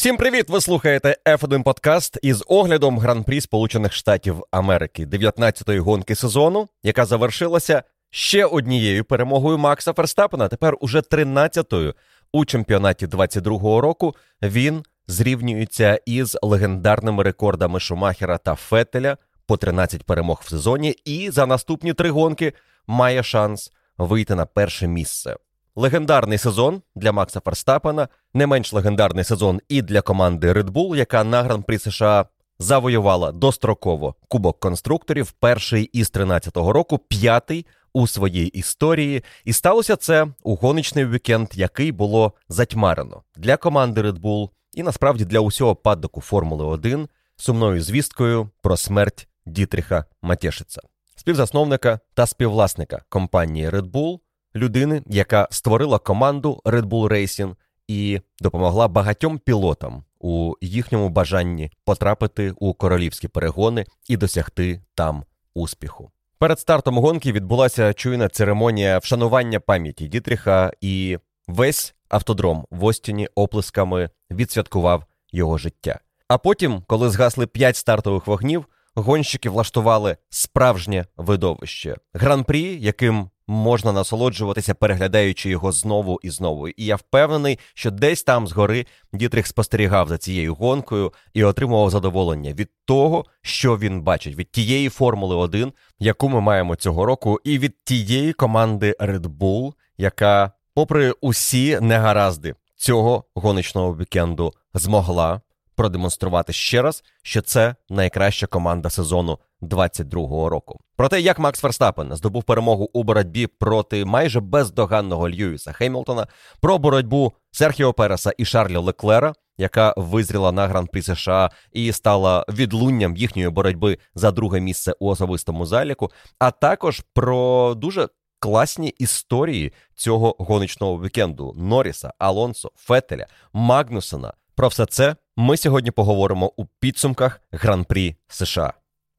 Всім привіт! Ви слухаєте F1 подкаст із оглядом гран-прі Сполучених Штатів Америки 19-ї гонки сезону, яка завершилася ще однією перемогою Макса Ферстапена. Тепер уже 13-ю у чемпіонаті 22-го року. Він зрівнюється із легендарними рекордами Шумахера та Фетеля по 13 перемог в сезоні. І за наступні три гонки має шанс вийти на перше місце. Легендарний сезон для Макса Ферстапена, не менш легендарний сезон і для команди Red Bull, яка на гран-прі США завоювала достроково кубок конструкторів, перший із 13-го року, п'ятий у своїй історії. І сталося це у гоночний вікенд, який було затьмарено для команди Red Bull і насправді для усього паддоку Формули 1 сумною звісткою про смерть Дітріха Матєшица, співзасновника та співвласника компанії Red Bull – людини, яка створила команду Red Bull Racing і допомогла багатьом пілотам у їхньому бажанні потрапити у королівські перегони і досягти там успіху. Перед стартом гонки відбулася чуйна церемонія вшанування пам'яті Дітріха, і весь автодром в Остіні оплесками відсвяткував його життя. А потім, коли згасли п'ять стартових вогнів, гонщики влаштували справжнє видовище гран-прі, яким можна насолоджуватися, переглядаючи його знову і знову. І я впевнений, що десь там згори Дітрих спостерігав за цією гонкою і отримував задоволення від того, що він бачить, від тієї Формули 1, яку ми маємо цього року, і від тієї команди Red Bull, яка, попри усі негаразди цього гоночного вікенду, змогла продемонструвати ще раз, що це найкраща команда сезону 22-го року. Про те, як Макс Ферстапен здобув перемогу у боротьбі проти майже бездоганного Льюіса Хеймлтона, про боротьбу Серхіо Переса і Шарлі Леклера, яка визріла на гран-прі США і стала відлунням їхньої боротьби за друге місце у особистому заліку, а також про дуже класні історії цього гоночного вікенду Норріса, Алонсо, Фетеля, Магнусона. Про все це ми сьогодні поговоримо у підсумках гран-прі США.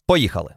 Поїхали!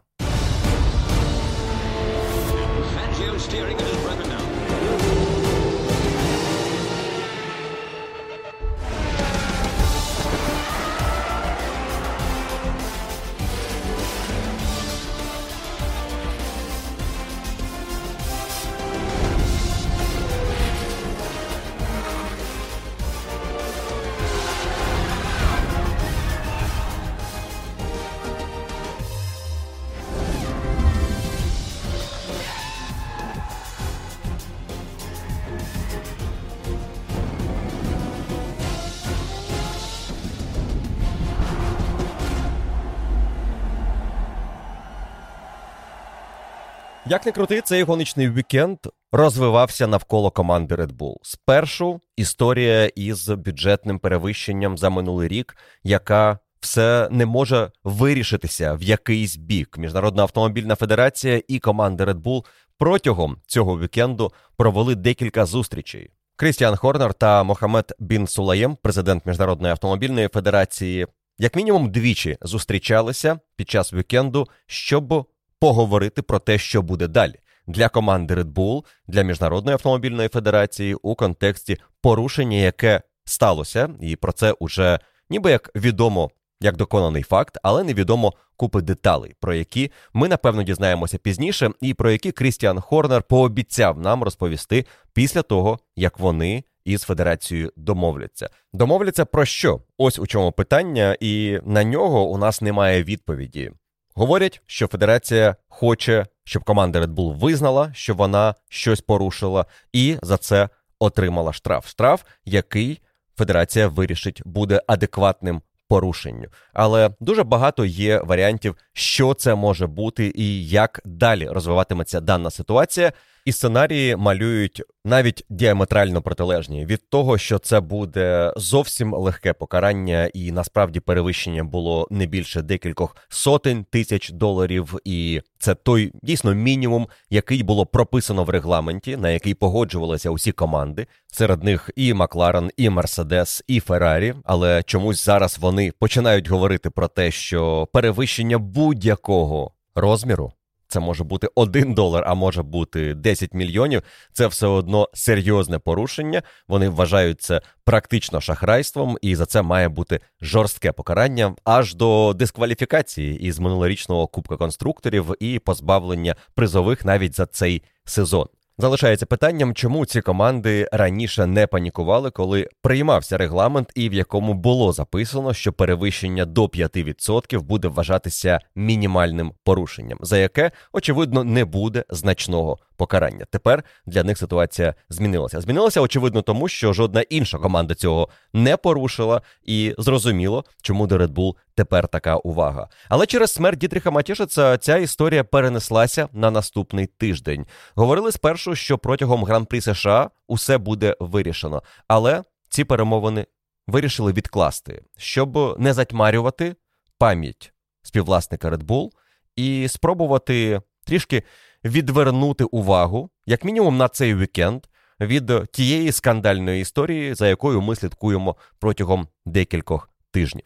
Як не крути, цей гоночний вікенд розвивався навколо команди Red Bull. Спершу історія із бюджетним перевищенням за минулий рік, яка все не може вирішитися в якийсь бік. Міжнародна автомобільна федерація і команди Red Bull протягом цього вікенду провели декілька зустрічей. Крістіан Хорнер та Мохамед Бін Сулаєм, президент Міжнародної автомобільної федерації, як мінімум двічі зустрічалися під час вікенду, щоб поговорити про те, що буде далі для команди Red Bull, для міжнародної автомобільної федерації у контексті порушення, яке сталося, і про це уже ніби як відомо. Як доконаний факт, але невідомо купи деталей, про які ми напевно дізнаємося пізніше, і про які Крістіан Хорнер пообіцяв нам розповісти після того, як вони із федерацією домовляться. Домовляться про що? Ось у чому питання, і на нього у нас немає відповіді. Говорять, що федерація хоче, щоб команда Red Bull визнала, що вона щось порушила, і за це отримала штраф. Штраф, який федерація вирішить, буде адекватним порушенню. Але дуже багато є варіантів, що це може бути, і як далі розвиватиметься дана ситуація. І сценарії малюють навіть діаметрально протилежні від того, що це буде зовсім легке покарання, і насправді перевищення було не більше декількох сотень тисяч доларів, і це той дійсно мінімум, який було прописано в регламенті, на який погоджувалися усі команди. Серед них і Макларен, і Мерседес, і Феррарі. Але чомусь зараз вони починають говорити про те, що перевищення будь-якого розміру це може бути 1 долар, а може бути 10 мільйонів. Це все одно серйозне порушення. Вони вважають це практично шахрайством, і за це має бути жорстке покарання аж до дискваліфікації із минулорічного кубка конструкторів і позбавлення призових навіть за цей сезон. Залишається питанням, чому ці команди раніше не панікували, коли приймався регламент, і в якому було записано, що перевищення до 5% буде вважатися мінімальним порушенням, за яке очевидно не буде значного покарання. Тепер для них ситуація змінилася. Змінилася очевидно, тому що жодна інша команда цього не порушила, і зрозуміло, чому до Red Bull тепер така увага. Але через смерть Дітріха Матішеца ця історія перенеслася на наступний тиждень. Говорили спершу, що протягом гран-прі США усе буде вирішено, але ці перемовини вирішили відкласти, щоб не затьмарювати пам'ять співвласника Red Bull і спробувати трішки відвернути увагу, як мінімум, на цей вікенд від тієї скандальної історії, за якою ми слідкуємо протягом декількох тижнів.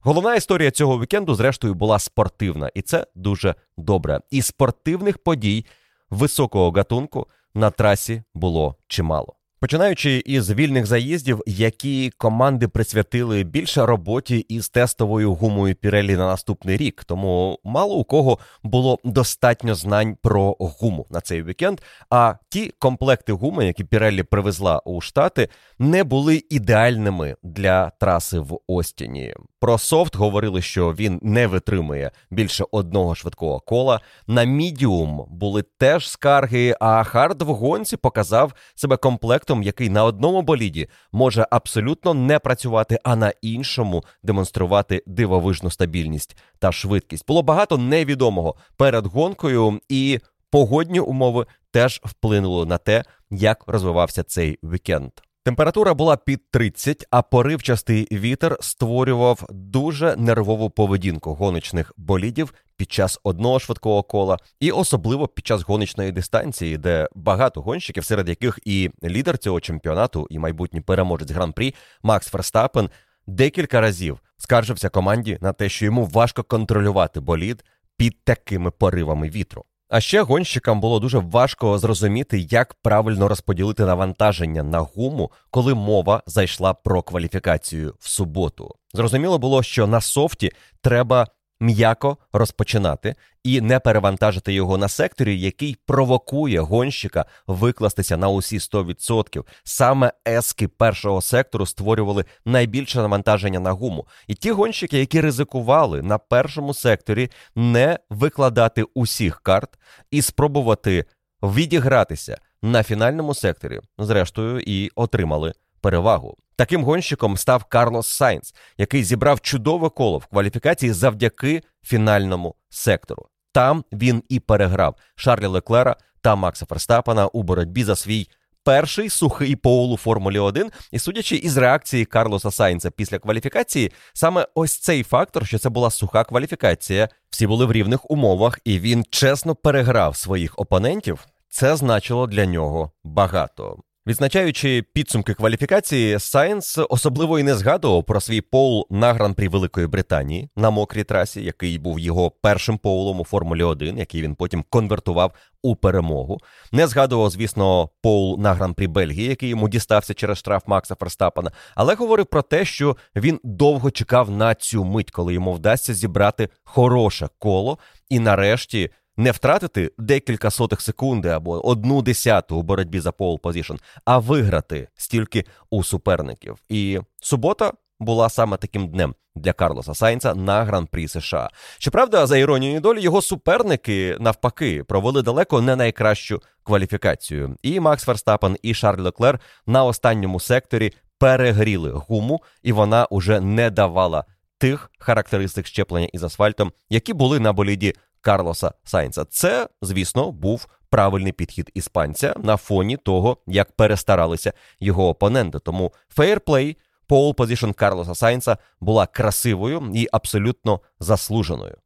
Головна історія цього вікенду, зрештою, була спортивна, і це дуже добре. І спортивних подій високого гатунку на трасі було чимало. Починаючи із вільних заїздів, які команди присвятили більше роботі із тестовою гумою Pirelli на наступний рік, тому мало у кого було достатньо знань про гуму на цей вікенд. А ті комплекти гуми, які Pirelli привезла у штати, не були ідеальними для траси в Остіні. Про софт говорили, що він не витримує більше одного швидкого кола. На мідіум були теж скарги, а хард в гонці показав себе комплектом, який на одному боліді може абсолютно не працювати, а на іншому демонструвати дивовижну стабільність та швидкість. Було багато невідомого перед гонкою, і погодні умови теж вплинули на те, як розвивався цей вікенд. Температура була під 30, а поривчастий вітер створював дуже нервову поведінку гоночних болідів під час одного швидкого кола, і особливо під час гоночної дистанції, де багато гонщиків, серед яких і лідер цього чемпіонату, і майбутній переможець гран-прі Макс Ферстапен декілька разів скаржився команді на те, що йому важко контролювати болід під такими поривами вітру. А ще гонщикам було дуже важко зрозуміти, як правильно розподілити навантаження на гуму, коли мова зайшла про кваліфікацію в суботу. Зрозуміло було, що на софті треба м'яко розпочинати і не перевантажити його на секторі, який провокує гонщика викластися на усі 100%. Саме ески першого сектору створювали найбільше навантаження на гуму. І ті гонщики, які ризикували на першому секторі не викладати усіх карт і спробувати відігратися на фінальному секторі, зрештою, і отримали перевагу. Таким гонщиком став Карлос Сайнц, який зібрав чудове коло в кваліфікації завдяки фінальному сектору. Там він і переграв Шарлі Леклера та Макса Ферстапана у боротьбі за свій перший сухий поул у Формулі 1. І судячи із реакції Карлоса Сайнца після кваліфікації, саме ось цей фактор, що це була суха кваліфікація, всі були в рівних умовах, і він чесно переграв своїх опонентів. Це значило для нього багато. Відзначаючи підсумки кваліфікації, Сайнс особливо і не згадував про свій поул на гран-прі Великої Британії на мокрій трасі, який був його першим поулом у Формулі 1, який він потім конвертував у перемогу. Не згадував, звісно, поул на гран-прі Бельгії, який йому дістався через штраф Макса Ферстапана, але говорив про те, що він довго чекав на цю мить, коли йому вдасться зібрати хороше коло, і нарешті не втратити декілька сотих секунди або одну десяту у боротьбі за пол позішн, а виграти стільки у суперників. І субота була саме таким днем для Карлоса Сайнса на гран-прі США. Щоправда, за іронією долі, його суперники навпаки провели далеко не найкращу кваліфікацію. І Макс Ферстапен, і Шарль Леклер на останньому секторі перегріли гуму, і вона уже не давала тих характеристик щеплення із асфальтом, які були на боліді Карлоса Сайнца. Це, звісно, був правильний підхід іспанця на фоні того, як перестаралися його опоненти. Тому фейерплей, пол позишн Карлоса Сайнца була красивою і абсолютно заслуженою.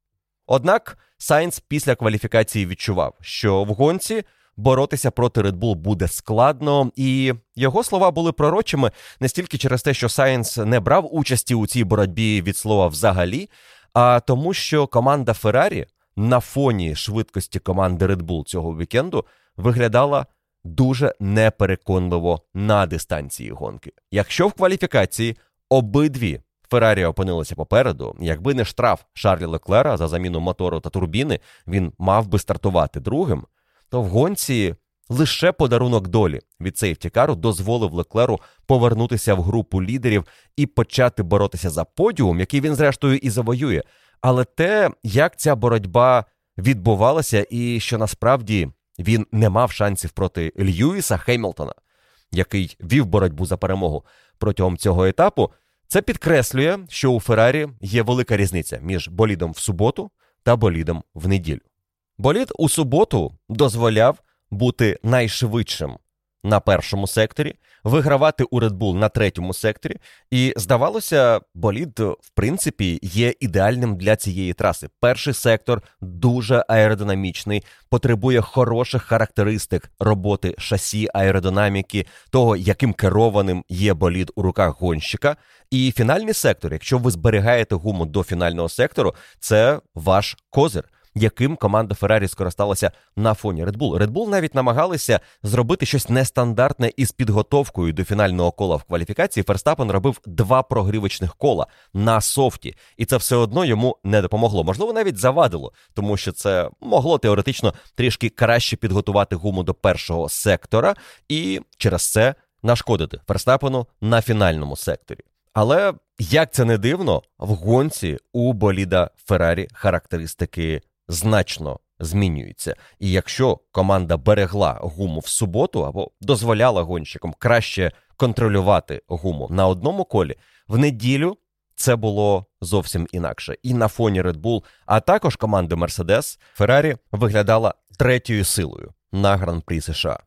Однак Сайнц після кваліфікації відчував, що в гонці. Боротися проти Red Bull буде складно, і його слова були пророчими не стільки через те, що Сайнс не брав участі у цій боротьбі від слова взагалі, а тому, що команда Феррарі на фоні швидкості команди Red Bull цього вікенду виглядала дуже непереконливо на дистанції гонки. Якщо в кваліфікації обидві Феррарі опинилися попереду, якби не штраф Шарля Леклера за заміну мотору та турбіни, він мав би стартувати другим, то в гонці лише подарунок долі від сейфтікару дозволив Леклеру повернутися в групу лідерів і почати боротися за подіум, який він, зрештою, і завоює. Але те, як ця боротьба відбувалася, і що насправді він не мав шансів проти Льюіса Хеймлтона, який вів боротьбу за перемогу протягом цього етапу, це підкреслює, що у Феррарі є велика різниця між болідом в суботу та болідом в неділю. Болід у суботу дозволяв бути найшвидшим на першому секторі, вигравати у Red Bull на третьому секторі. І здавалося, болід, в принципі, є ідеальним для цієї траси. Перший сектор дуже аеродинамічний, потребує хороших характеристик роботи шасі аеродинаміки, того, яким керованим є болід у руках гонщика. І фінальний сектор, якщо ви зберігаєте гуму до фінального сектору, це ваш козир яким команда Феррарі скористалася на фоні Red Bull. Red Bull навіть намагалися зробити щось нестандартне із підготовкою до фінального кола в кваліфікації. Ферстапен робив два прогрівочних кола на софті, і це все одно йому не допомогло. Можливо, навіть завадило, тому що це могло теоретично трішки краще підготувати гуму до першого сектора, і через це нашкодити Ферстапену на фінальному секторі. Але як це не дивно, в гонці у боліда Феррарі характеристики значно змінюється. І якщо команда берегла гуму в суботу або дозволяла гонщикам краще контролювати гуму на одному колі, в неділю це було зовсім інакше. І на фоні Red Bull, а також команди Mercedes, Феррарі виглядала третьою силою на гран-прі США.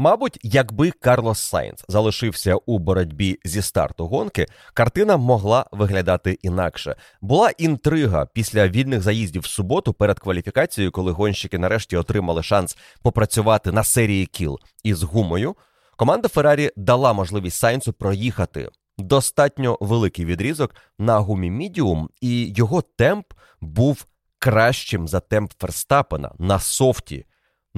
Мабуть, якби Карлос Сайнц залишився у боротьбі зі старту гонки, картина могла виглядати інакше. Була інтрига після вільних заїздів в суботу перед кваліфікацією, коли гонщики нарешті отримали шанс попрацювати на серії кіл із гумою. Команда Феррарі дала можливість Сайнцу проїхати достатньо великий відрізок на гумі мідіум, і його темп був кращим за темп Ферстапена на софті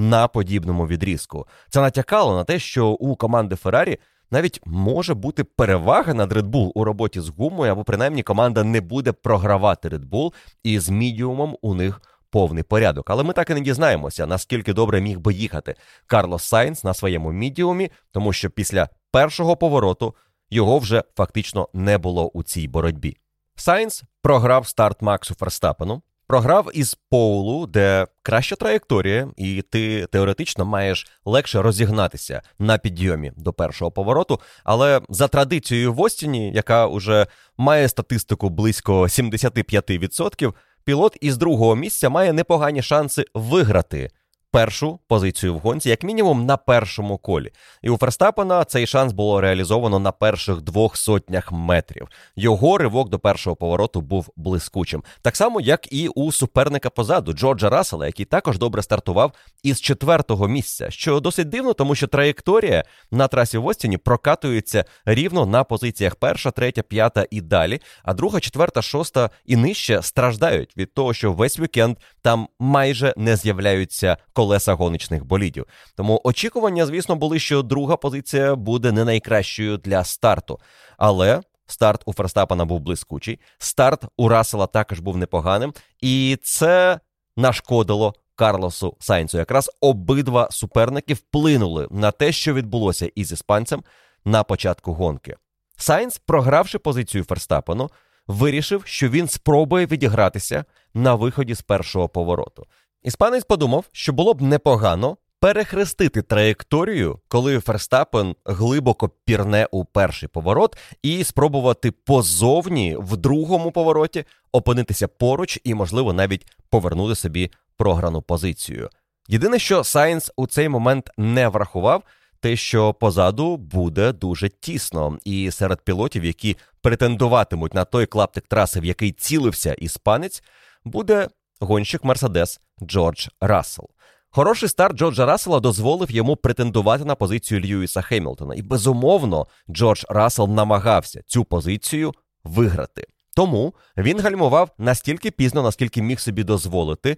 на подібному відрізку. Це натякало на те, що у команди Феррарі навіть може бути перевага над Red Bull у роботі з гумою, або принаймні команда не буде програвати Red Bull, і з мідіумом у них повний порядок. Але ми так і не дізнаємося, наскільки добре міг би їхати Карлос Сайнс на своєму мідіумі, тому що після першого повороту його вже фактично не було у цій боротьбі. Сайнс програв старт Максу Ферстапену, Програв із Поулу, де краща траєкторія, і ти теоретично маєш легше розігнатися на підйомі до першого повороту. Але за традицією в Остіні, яка вже має статистику близько 75%, пілот із другого місця має непогані шанси виграти першу позицію в гонці, як мінімум на першому колі. І у Ферстапена цей шанс було реалізовано на перших двох сотнях метрів. Його ривок до першого повороту був блискучим, так само, як і у суперника позаду Джорджа Рассела, який також добре стартував із четвертого місця, що досить дивно, тому що траєкторія на трасі в Остіні прокатується рівно на позиціях перша, третя, п'ята і далі. А друга, четверта, шоста і нижче страждають від того, що весь вікенд там майже не з'являються колеса гоночних болідів. Тому очікування, звісно, були, що друга позиція буде не найкращою для старту. Але старт у Ферстапана був блискучий, старт у Рассела також був непоганим, і це нашкодило. Карлосу Сайнцу якраз обидва суперники вплинули на те, що відбулося із іспанцем на початку гонки. Сайнц, програвши позицію Ферстапену, вирішив, що він спробує відігратися на виході з першого повороту. Іспанець подумав, що було б непогано перехрестити траєкторію, коли Ферстапен глибоко пірне у перший поворот, і спробувати по зовні в другому повороті опинитися поруч і, можливо, навіть повернути собі програну позицію. Єдине, що Сайнс у цей момент не врахував, те, що позаду буде дуже тісно, і серед пілотів, які претендуватимуть на той клаптик траси, в який цілився іспанець, буде гонщик Мерседес Джордж Рассел. Хороший старт Джорджа Рассела дозволив йому претендувати на позицію Льюіса Хемілтона. І безумовно, Джордж Рассел намагався цю позицію виграти. Тому він гальмував настільки пізно, наскільки міг собі дозволити,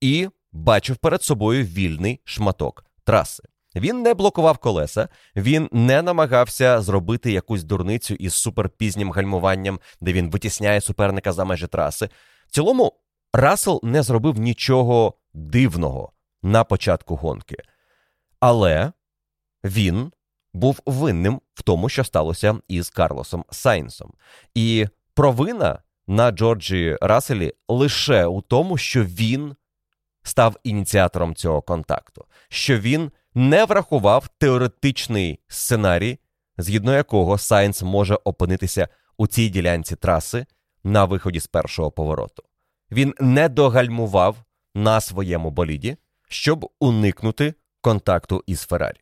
і бачив перед собою вільний шматок траси. Він не блокував колеса, він не намагався зробити якусь дурницю із суперпізнім гальмуванням, де він витісняє суперника за межі траси. В цілому, Рассел не зробив нічого дивного на початку гонки. Але він був винним в тому, що сталося із Карлосом Сайнсом. І провина на Джорджі Расселі лише у тому, що він став ініціатором цього контакту, що він не врахував теоретичний сценарій, згідно якого Сайнс може опинитися у цій ділянці траси на виході з першого повороту. Він не догальмував на своєму боліді, щоб уникнути контакту із Феррарі.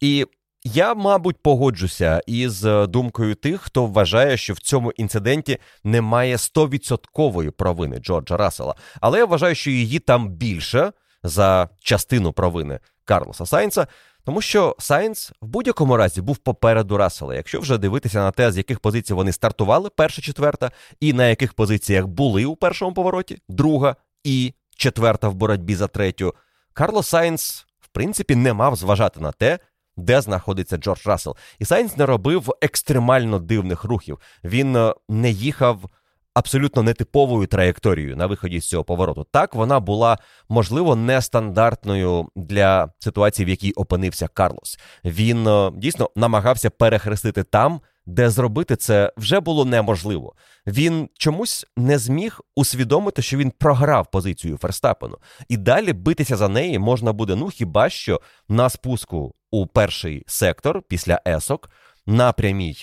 І я, мабуть, погоджуся із думкою тих, хто вважає, що в цьому інциденті немає стовідсоткової провини Джорджа Рассела. Але я вважаю, що її там більше за частину провини Карлоса Сайнса, тому що Сайнс в будь-якому разі був попереду Рассела. Якщо вже дивитися на те, з яких позицій вони стартували, перша, четверта, і на яких позиціях були у першому повороті, друга і четверта в боротьбі за третю, Карлос Сайнс, в принципі, не мав зважати на те, де знаходиться Джордж Рассел. І Сайнс не робив екстремально дивних рухів. Він е, не їхав абсолютно нетиповою траєкторією на виході з цього повороту. Так, вона була, можливо, нестандартною для ситуації, в якій опинився Карлос. Він е, дійсно намагався перехрестити там. Де зробити це вже було неможливо. Він чомусь не зміг усвідомити, що він програв позицію Ферстапену, і далі битися за неї можна буде ну хіба що на спуску у перший сектор після есок, на прямій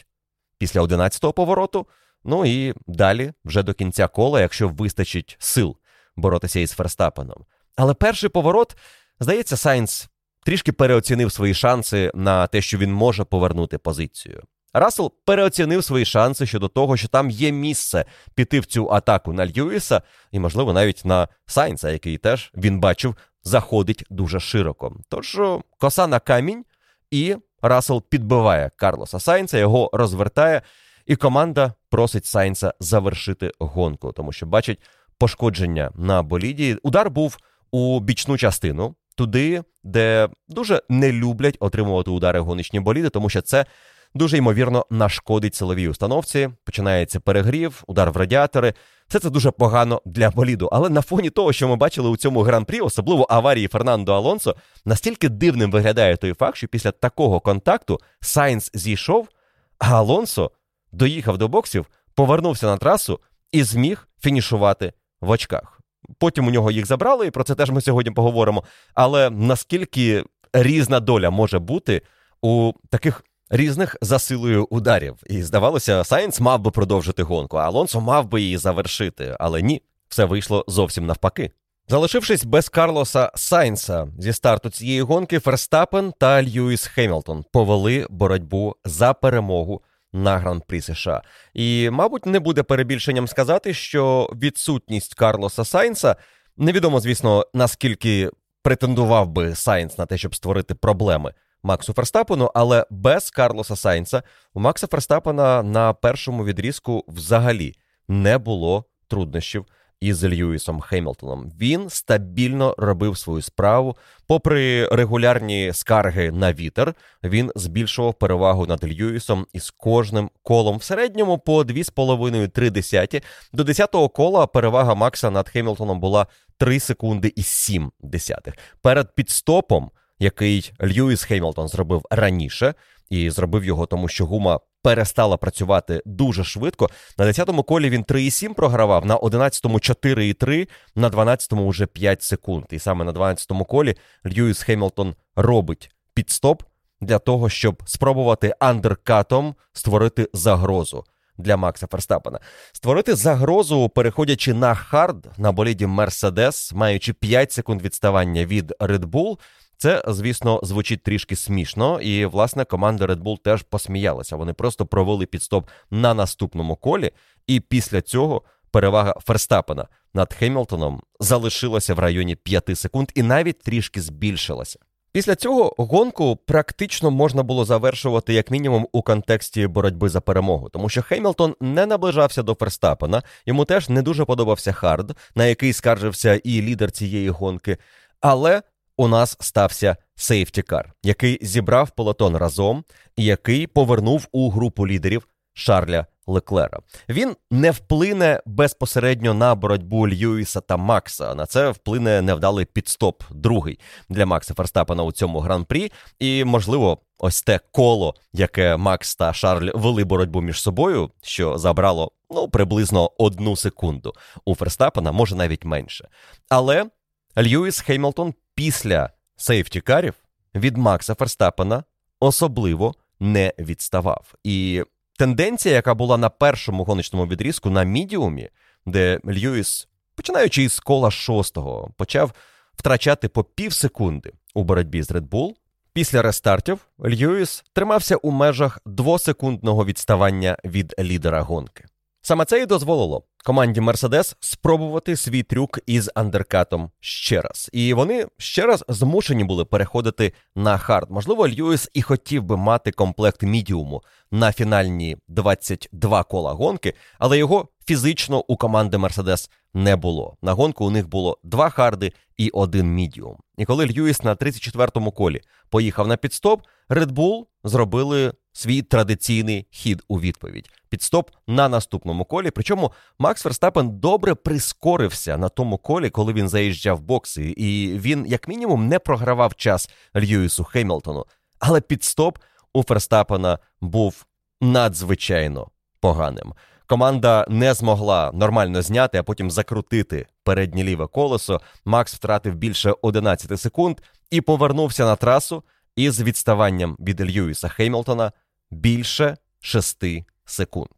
після 11-го повороту. Ну і далі, вже до кінця кола, якщо вистачить сил боротися із Ферстапеном. Але перший поворот, здається, Сайнс трішки переоцінив свої шанси на те, що він може повернути позицію. Рассел переоцінив свої шанси щодо того, що там є місце піти в цю атаку на Льюіса, і, можливо, навіть на Сайнса, який теж він бачив, заходить дуже широко. Тож коса на камінь, і Рассел підбиває Карлоса Сайнса, його розвертає, і команда просить Сайнса завершити гонку, тому що бачить пошкодження на боліді. Удар був у бічну частину, туди, де дуже не люблять отримувати удари гоночні боліди, тому що це дуже ймовірно нашкодить силовій установці. Починається перегрів, удар в радіатори. Все це дуже погано для боліду. Але на фоні того, що ми бачили у цьому гран-прі, особливо аварії Фернандо Алонсо, настільки дивним виглядає той факт, що після такого контакту Сайнс зійшов, а Алонсо доїхав до боксів, повернувся на трасу і зміг фінішувати в очках. Потім у нього їх забрали, і про це теж ми сьогодні поговоримо. Але наскільки різна доля може бути у таких різних за силою ударів. І здавалося, Сайнс мав би продовжити гонку, а Алонсо мав би її завершити. Але ні, все вийшло зовсім навпаки. Залишившись без Карлоса Сайнса зі старту цієї гонки, Ферстапен та Льюіс Хемілтон повели боротьбу за перемогу на гран-прі США. І, мабуть, не буде перебільшенням сказати, що відсутність Карлоса Сайнса невідомо, звісно, наскільки претендував би Сайнс на те, щоб створити проблеми Максу Ферстапену, але без Карлоса Сайнса у Макса Ферстапена на першому відрізку взагалі не було труднощів із Льюісом Хемілтоном. Він стабільно робив свою справу. Попри регулярні скарги на вітер, він збільшував перевагу над Льюісом із кожним колом. В середньому по 2,5-3 десяті. До 10-го кола перевага Макса над Хемілтоном була 3 секунди і 7 десятих. Перед підстопом який Льюіс Хеймлтон зробив раніше, і зробив його, тому що гума перестала працювати дуже швидко. На 10-му колі він 3,7 програвав, на 11-му 4,3, на 12-му вже 5 секунд. І саме на 12-му колі Льюіс Хеймлтон робить пітстоп для того, щоб спробувати андеркатом створити загрозу. Для Макса Ферстапена створити загрозу, переходячи на хард на боліді Мерседес, маючи 5 секунд відставання від Red Bull, це, звісно, звучить трішки смішно, і власне команда Red Bull теж посміялася. Вони просто провели пітстоп на наступному колі, і після цього перевага Ферстапена над Хемілтоном залишилася в районі 5 секунд і навіть трішки збільшилася. Після цього гонку практично можна було завершувати як мінімум у контексті боротьби за перемогу, тому що Хеймлтон не наближався до Ферстапена, йому теж не дуже подобався хард, на який скаржився і лідер цієї гонки. Але у нас стався сейфті-кар, який зібрав полотон разом і який повернув у групу лідерів Шарля Леклера. Він не вплине безпосередньо на боротьбу Льюіса та Макса. На це вплине невдалий підстоп, другий для Макса Ферстапена у цьому гран-прі. І, можливо, ось те коло, яке Макс та Шарль вели боротьбу між собою, що забрало ну приблизно одну секунду у Ферстапена, може навіть менше. Але Льюіс Хеймлтон після сейфтікарів від Макса Ферстапена особливо не відставав. І тенденція, яка була на першому гоночному відрізку на мідіумі, де Льюіс, починаючи із кола шостого, почав втрачати по пів секунди у боротьбі з Red Bull, Після рестартів Льюіс тримався у межах двосекундного відставання від лідера гонки. Саме це і дозволило команді Мерседес спробувати свій трюк із андеркатом ще раз. І вони ще раз змушені були переходити на хард. Можливо, Льюіс і хотів би мати комплект мідіуму на фінальні 22 кола гонки, але його фізично у команди Мерседес не було. На гонку у них було два харди і один мідіум. І коли Льюіс на 34-му колі поїхав на підстоп, Red Bull зробили свій традиційний хід у відповідь. Підстоп на наступному колі. Причому Макс Верстапен добре прискорився на тому колі, коли він заїжджав бокси, і він, як мінімум, не програвав час Льюісу Хеймлтону. Але підстоп у Ферстапена був надзвичайно поганим. Команда не змогла нормально зняти, а потім закрутити переднє ліве колесо. Макс втратив більше 11 секунд і повернувся на трасу із відставанням від Льюіса Хеймлтона більше 6 секунд.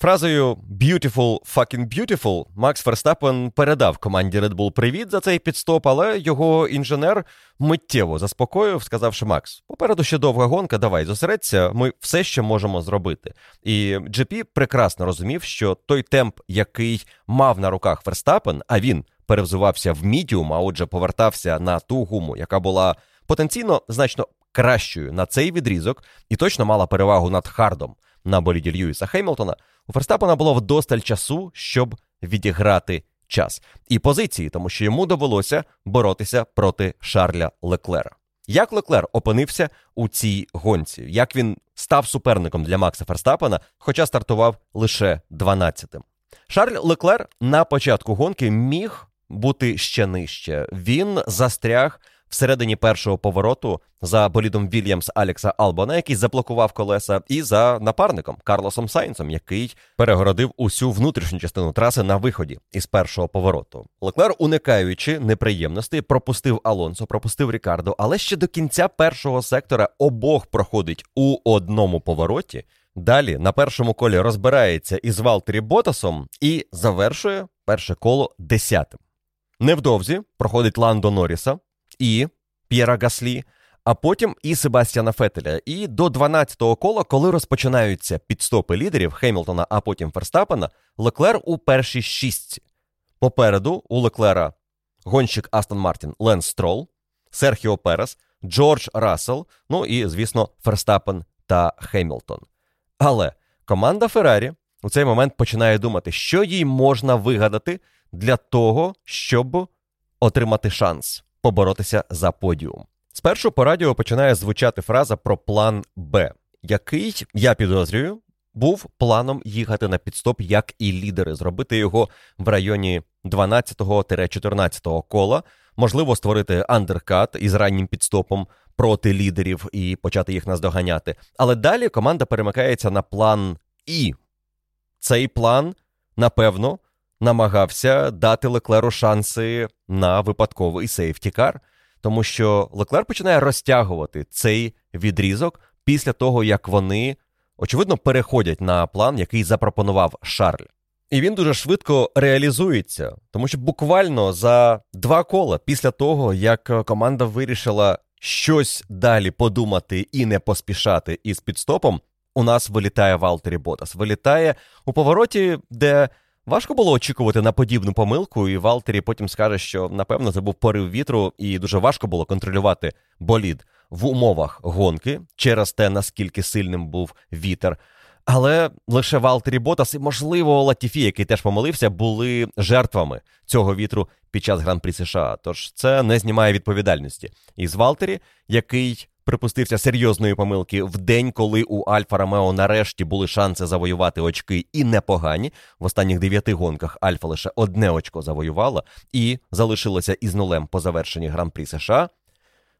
Фразою «Beautiful fucking beautiful» Макс Ферстапен передав команді Red Bull привіт за цей підстоп, але його інженер миттєво заспокоїв, сказавши Макс, попереду ще довга гонка, давай зосередься, ми все ще можемо зробити. І GP прекрасно розумів, що той темп, який мав на руках Ферстапен, а він перевзувався в мідіум, а отже, повертався на ту гуму, яка була потенційно значно кращою на цей відрізок, і точно мала перевагу над Хардом на боліді Льюіса Хеймлтона, у Ферстапена було вдосталь часу, щоб відіграти час і позиції, тому що йому довелося боротися проти Шарля Леклера. Як Леклер опинився у цій гонці? Як він став суперником для Макса Ферстапена, хоча стартував лише 12-тим? Шарль Леклер на початку гонки міг бути ще нижче. Він застряг всередині першого повороту за болідом Вільямс Алекса Албона, який заблокував колеса, і за напарником Карлосом Сайнсом, який перегородив усю внутрішню частину траси на виході із першого повороту. Леклер, уникаючи неприємностей, пропустив Алонсо, пропустив Рікардо, але ще до кінця першого сектора обох проходить у одному повороті. Далі на першому колі розбирається із Валтері Ботасом і завершує перше коло десятим. Невдовзі проходить Ландо Норріса, і П'єра Гаслі, а потім і Себастьяна Фетеля. І до 12-го кола, коли розпочинаються підстопи лідерів Хемілтона, а потім Ферстапена, Леклер у першій шістці. Попереду у Леклера гонщик Астон Мартін Ленс Строл, Серхіо Перес, Джордж Рассел, ну і, звісно, Ферстапен та Хемілтон. Але команда Феррарі у цей момент починає думати, що їй можна вигадати для того, щоб отримати шанс поборотися за подіум. Спершу по радіо починає звучати фраза про план Б, який, я підозрюю, був планом їхати на підстоп, як і лідери, зробити його в районі 12-14 кола, можливо, створити андеркат із раннім підстопом проти лідерів і почати їх наздоганяти. Але далі команда перемикається на план І. Цей план, напевно, намагався дати Леклеру шанси на випадковий сейфтікар, тому що Леклер починає розтягувати цей відрізок після того, як вони, очевидно, переходять на план, який запропонував Шарль. І він дуже швидко реалізується, тому що буквально за два кола після того, як команда вирішила щось далі подумати і не поспішати із підстопом, у нас вилітає Валтері Ботас. Вилітає у повороті, де Важко було очікувати на подібну помилку, і Валтері потім скаже, що напевно це був порив вітру, і дуже важко було контролювати болід в умовах гонки через те, наскільки сильним був вітер. Але лише Валтері Ботас і, можливо, Латіфі, який теж помилився, були жертвами цього вітру під час гран-прі США. Тож це не знімає відповідальності. І з Валтері, який припустився серйозної помилки в день, коли у Альфа Ромео нарешті були шанси завоювати очки і непогані. В останніх дев'яти гонках Альфа лише одне очко завоювала і залишилася із нулем по завершенні гран-прі США.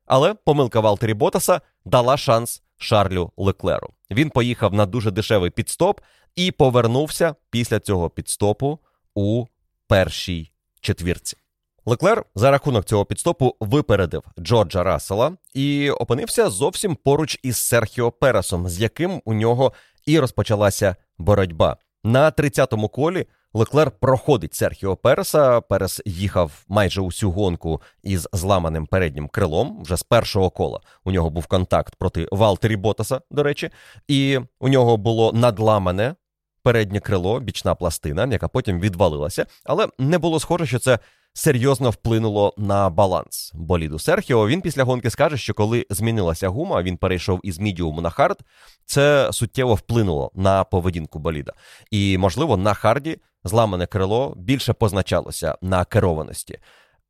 Але помилка Валтері Ботаса дала шанс Шарлю Леклеру. Він поїхав на дуже дешевий підстоп і повернувся після цього підстопу у першій четвірці. Леклер за рахунок цього підстопу випередив Джорджа Рассела і опинився зовсім поруч із Серхіо Пересом, з яким у нього і розпочалася боротьба. На 30-му колі Леклер проходить Серхіо Переса. Перес їхав майже усю гонку із зламаним переднім крилом. Вже з першого кола у нього був контакт проти Валтері Ботаса, до речі, і у нього було надламане переднє крило, бічна пластина, яка потім відвалилася, але не було схоже, що це серйозно вплинуло на баланс боліду Серхіо. Він після гонки скаже, що коли змінилася гума, він перейшов із мідіуму на хард. Це суттєво вплинуло на поведінку боліда. І, можливо, на харді зламане крило більше позначалося на керованості.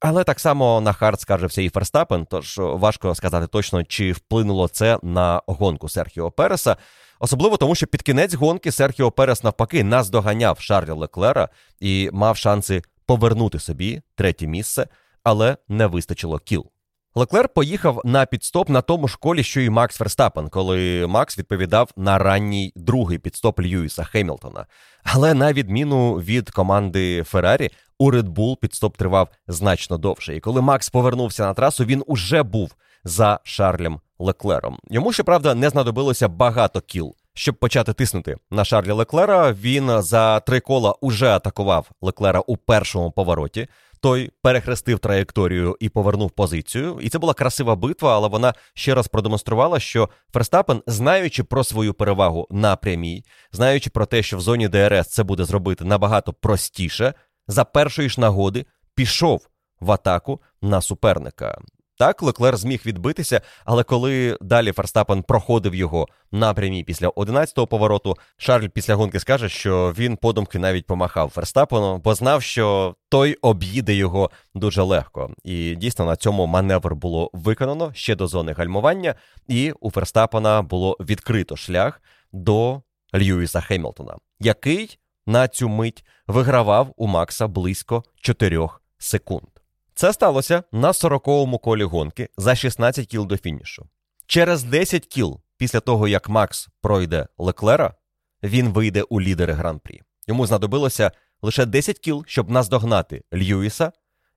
Але так само на хард скаржився і Ферстапен, тож важко сказати точно, чи вплинуло це на гонку Серхіо Переса. Особливо тому, що під кінець гонки Серхіо Перес навпаки наздоганяв Шарля Леклера і мав шанси повернути собі третє місце, але не вистачило кіл. Леклер поїхав на підстоп на тому ж колі, що і Макс Ферстапен, коли Макс відповідав на ранній другий підстоп Льюіса Хемілтона. Але на відміну від команди Феррарі, у Red Bull підстоп тривав значно довше. І коли Макс повернувся на трасу, він уже був за Шарлем Леклером. Йому, щоправда, не знадобилося багато кіл. Щоб почати тиснути на Шарлі Леклера, він за три кола уже атакував Леклера у першому повороті. Той перехрестив траєкторію і повернув позицію. І це була красива битва, але вона ще раз продемонструвала, що Ферстапен, знаючи про свою перевагу на прямій, знаючи про те, що в зоні ДРС це буде зробити набагато простіше, за першої ж нагоди пішов в атаку на суперника. Так, Леклер зміг відбитися, але коли далі Ферстапен проходив його напрямі після 11-го повороту, Шарль після гонки скаже, що він подумки навіть помахав Ферстапену, бо знав, що той об'їде його дуже легко. І дійсно на цьому маневр було виконано ще до зони гальмування, і у Ферстапена було відкрито шлях до Льюіса Хемілтона, який на цю мить вигравав у Макса близько 4 секунд. Це сталося на 40-му колі гонки за 16 кіл до фінішу. Через 10 кіл після того, як Макс пройде Леклера, він вийде у лідери гран-прі. Йому знадобилося лише 10 кіл, щоб наздогнати Льюіса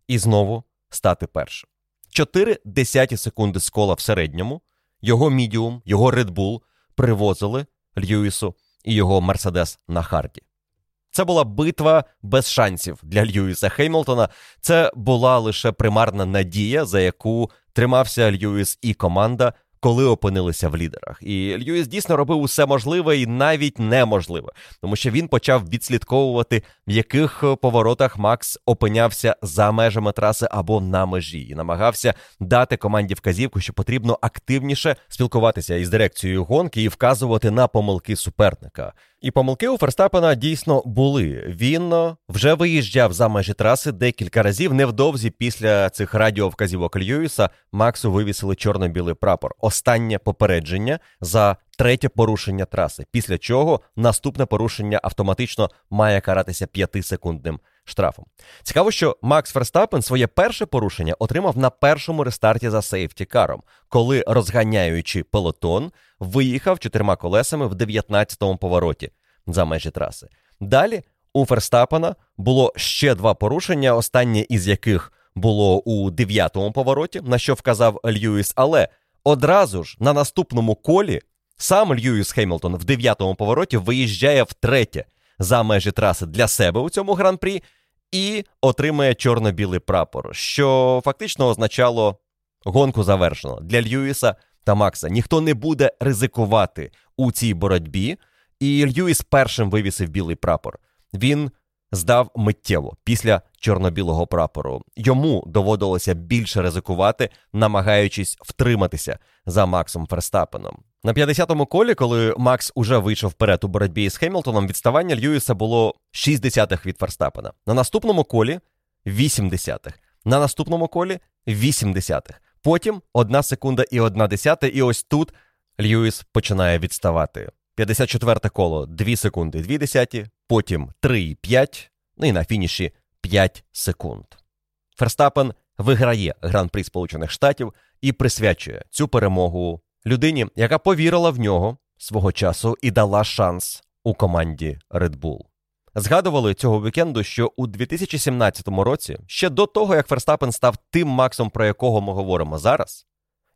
і знову стати першим. 4 десяті секунди з кола в середньому, його мідіум, його Bull привозили Льюісу і його Мерседес на харді. Це була битва без шансів для Льюіса Хеймлтона. Це була лише примарна надія, за яку тримався Льюіс і команда коли опинилися в лідерах. І Льюіс дійсно робив усе можливе і навіть неможливе, тому що він почав відслідковувати, в яких поворотах Макс опинявся за межами траси або на межі, і намагався дати команді вказівку, що потрібно активніше спілкуватися із дирекцією гонки і вказувати на помилки суперника. І помилки у Ферстапена дійсно були. Він вже виїжджав за межі траси декілька разів. Невдовзі після цих радіовказівок Льюіса Максу вивісили чорно-білий прапор останнє попередження за третє порушення траси, після чого наступне порушення автоматично має каратися п'ятисекундним штрафом. Цікаво, що Макс Ферстапен своє перше порушення отримав на першому рестарті за сейфті-каром, коли розганяючи пелотон, виїхав чотирма колесами в 19-му повороті за межі траси. Далі у Ферстапена було ще два порушення, останнє із яких було у 9-му повороті, на що вказав Льюіс, але Одразу ж на наступному колі сам Льюіс Хемілтон в дев'ятому повороті виїжджає втретє за межі траси для себе у цьому гран-прі і отримує чорно-білий прапор, що фактично означало гонку завершено для Льюіса та Макса. Ніхто не буде ризикувати у цій боротьбі, і Льюіс першим вивісив білий прапор. Він здав миттєво після чорно-білого прапору. Йому доводилося більше ризикувати, намагаючись втриматися за Максом Ферстапеном. На 50-му колі, коли Макс уже вийшов вперед у боротьбі з Хемілтоном, відставання Льюіса було 6 десятих від Ферстапена. На наступному колі 8 десятих. На наступному колі 8 десятих. Потім 1 секунда і 1 десята, і ось тут Льюіс починає відставати. 54 коло 2 секунди 2 десяті, потім 3,5, ну і на фініші 5 секунд. Ферстапен виграє гран-при Сполучених Штатів і присвячує цю перемогу людині, яка повірила в нього свого часу і дала шанс у команді Red Bull. Згадували цього вікенду, що у 2017 році, ще до того, як Ферстапен став тим Максом, про якого ми говоримо зараз,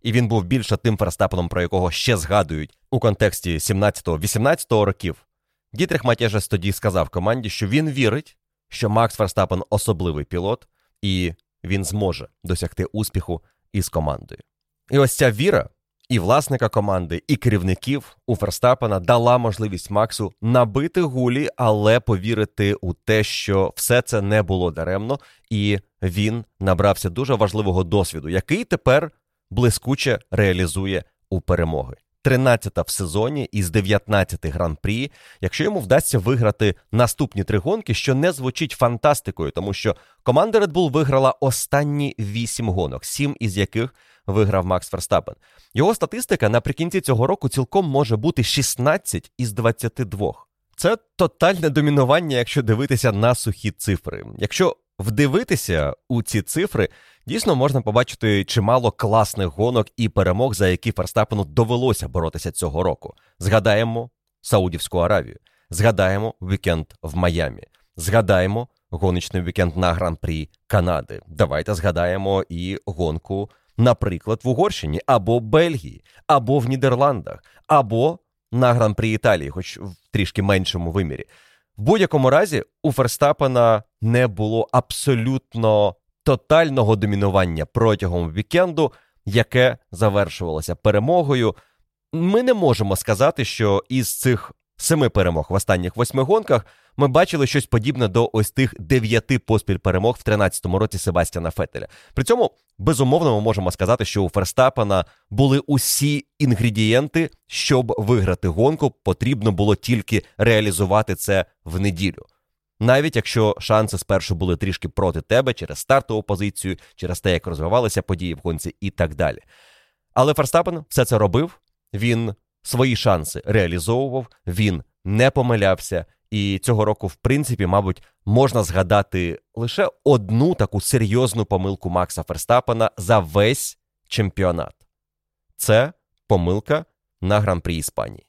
і він був більше тим Ферстапеном, про якого ще згадують у контексті 17-18 років, Дітрих Матєжес тоді сказав команді, що він вірить, що Макс Ферстапен особливий пілот, і він зможе досягти успіху із командою. І ось ця віра і власника команди, і керівників у Ферстапена дала можливість Максу набити гулі, але повірити у те, що все це не було даремно, і він набрався дуже важливого досвіду, який тепер блискуче реалізує у перемоги. 13-та в сезоні із 19 гран-прі, якщо йому вдасться виграти наступні три гонки, що не звучить фантастикою, тому що команда Red Bull виграла останні 8 гонок, 7 із яких виграв Макс Ферстапен. Його статистика наприкінці цього року цілком може бути 16 із 22. Це тотальне домінування, якщо дивитися на сухі цифри. Якщо вдивитися у ці цифри, дійсно можна побачити чимало класних гонок і перемог, за які Ферстапену довелося боротися цього року. Згадаємо Саудівську Аравію, згадаємо вікенд в Майамі, згадаємо гоночний вікенд на гран-прі Канади. Давайте згадаємо і гонку, наприклад, в Угорщині або Бельгії, або в Нідерландах, або на гран-прі Італії, хоч в трішки меншому вимірі. В будь-якому разі у Ферстапена не було абсолютно тотального домінування протягом вікенду, яке завершувалося перемогою. Ми не можемо сказати, що із цих семи перемог в останніх восьми гонках ми бачили щось подібне до ось тих дев'яти поспіль перемог в 13-му році Себастьяна Фетеля. При цьому безумовно ми можемо сказати, що у Ферстапена були усі інгредієнти, щоб виграти гонку. Потрібно було тільки реалізувати це в неділю. Навіть якщо шанси спершу були трішки проти тебе через стартову позицію, через те, як розвивалися події в гонці і так далі. Але Ферстапен все це робив, він свої шанси реалізовував, він не помилявся, і цього року, в принципі, мабуть, можна згадати лише одну таку серйозну помилку Макса Ферстапена за весь чемпіонат. Це помилка на гран-прі Іспанії.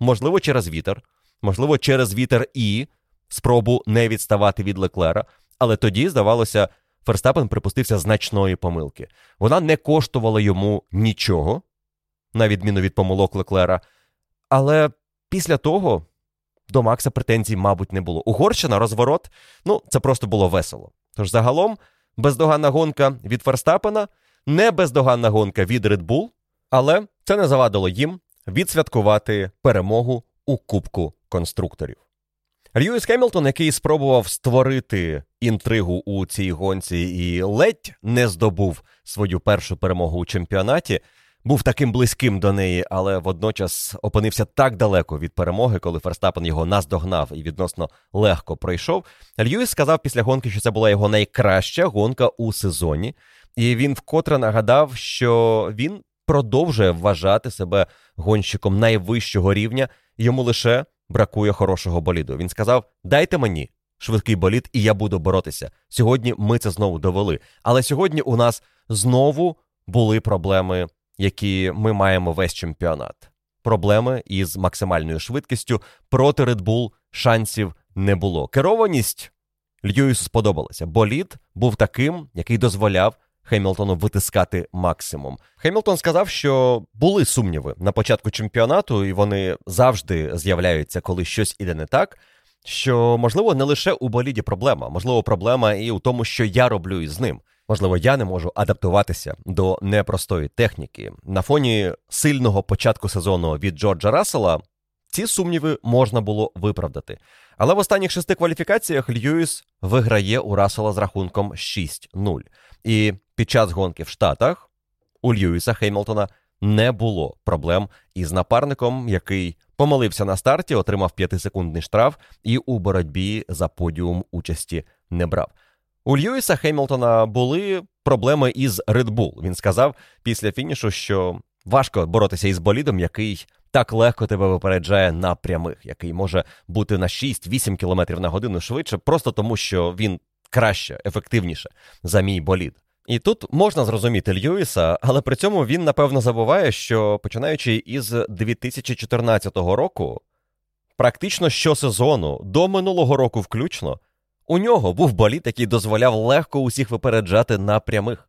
Можливо, через вітер, можливо, через вітер і спробу не відставати від Леклера, але тоді, здавалося, Ферстапен припустився значної помилки. Вона не коштувала йому нічого, на відміну від помилок Леклера. Але після того до Макса претензій, мабуть, не було. Угорщина, розворот, ну, це просто було весело. Тож загалом, бездоганна гонка від Ферстапена, не бездоганна гонка від Red Bull, але це не завадило їм відсвяткувати перемогу у Кубку конструкторів. Льюіс Хемілтон, який спробував створити інтригу у цій гонці і ледь не здобув свою першу перемогу у чемпіонаті, був таким близьким до неї, але водночас опинився так далеко від перемоги, коли Ферстапен його наздогнав і відносно легко пройшов. Льюіс сказав після гонки, що це була його найкраща гонка у сезоні, і він вкотре нагадав, що він продовжує вважати себе гонщиком найвищого рівня, йому лише бракує хорошого боліду. Він сказав: Дайте мені швидкий болід, і я буду боротися. Сьогодні ми це знову довели. Але сьогодні у нас знову були проблеми які ми маємо весь чемпіонат. Проблеми із максимальною швидкістю проти Red Bull шансів не було. Керованість Льюісу сподобалася. Болід був таким, який дозволяв Хемілтону витискати максимум. Хемілтон сказав, що були сумніви на початку чемпіонату, і вони завжди з'являються, коли щось іде не так. Що можливо не лише у боліді проблема, можливо, проблема і у тому, що я роблю із ним. Можливо, я не можу адаптуватися до непростої техніки. На фоні сильного початку сезону від Джорджа Рассела ці сумніви можна було виправдати. Але в останніх шести кваліфікаціях Льюіс виграє у Рассела з рахунком 6-0. І під час гонки в Штатах у Льюіса Хеймлтона не було проблем із напарником, який помилився на старті, отримав п'ятисекундний штраф і у боротьбі за подіум участі не брав. У Льюіса Хеймлтона були проблеми із Red Bull. Він сказав після фінішу, що важко боротися із болідом, який так легко тебе випереджає на прямих, який може бути на 6-8 км на годину швидше, просто тому що він краще, ефективніше за мій болід. І тут можна зрозуміти Льюіса, але при цьому він напевно забуває, що починаючи із 2014 року, практично щосезону, до минулого року включно, у нього був болід, який дозволяв легко усіх випереджати на прямих.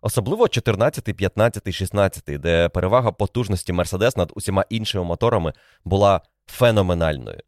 Особливо 14, 15, 16, де перевага потужності Мерседес над усіма іншими моторами була феноменальною.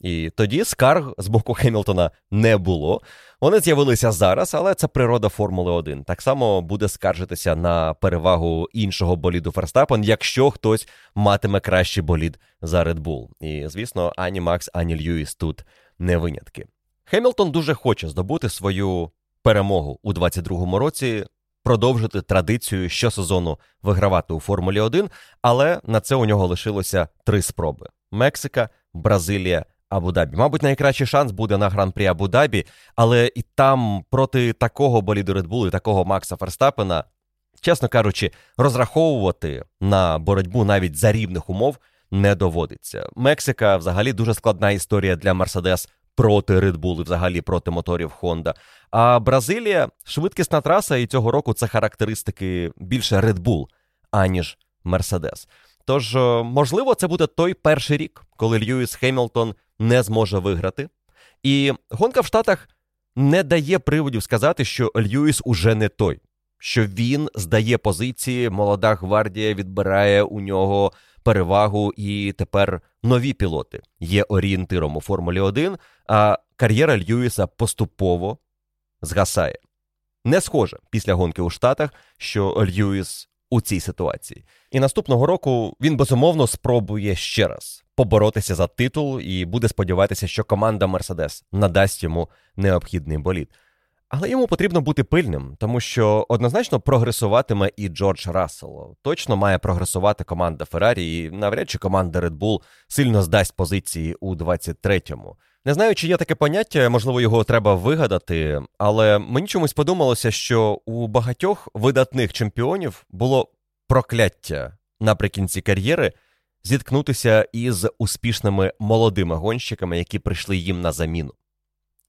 І тоді скарг з боку Хемілтона не було. Вони з'явилися зараз, але це природа Формули 1. Так само буде скаржитися на перевагу іншого боліду Ферстапен, якщо хтось матиме кращий болід за Red Bull. І, звісно, ані Макс, ані Льюіс тут не винятки. Хемілтон дуже хоче здобути свою перемогу у 22-му році. Продовжити традицію щосезону вигравати у Формулі 1, але на це у нього лишилося три спроби: Мексика, Бразилія Абу-Дабі. Мабуть, найкращий шанс буде на гран-прі Абу-Дабі, але і там проти такого боліду Bull і такого Макса Ферстапена, чесно кажучи, розраховувати на боротьбу навіть за рівних умов не доводиться. Мексика взагалі дуже складна історія для Мерседес проти Red Bull і взагалі проти моторів Honda. А Бразилія швидкісна траса, і цього року це характеристики більше Red Bull, аніж Мерседес. Тож, е, можливо, це буде той перший рік, коли Льюіс Хемілтон не зможе виграти. І гонка в Штатах не дає приводів сказати, що Льюіс уже не той, що він здає позиції, молода гвардія відбирає у нього перевагу, і тепер нові пілоти є орієнтиром у Формулі 1, а кар'єра Льюіса поступово згасає. Не схоже після гонки у Штатах, що Льюіс у цій ситуації. І наступного року він безумовно спробує ще раз поборотися за титул і буде сподіватися, що команда Мерседес надасть йому необхідний болід. Але йому потрібно бути пильним, тому що однозначно прогресуватиме і Джордж Рассел. Точно має прогресувати команда Феррарі, і навряд чи команда Red Bull сильно здасть позиції у 23-му. Не знаю, чи є таке поняття, можливо, його треба вигадати, але мені чомусь подумалося, що у багатьох видатних чемпіонів було прокляття наприкінці кар'єри зіткнутися із успішними молодими гонщиками, які прийшли їм на заміну.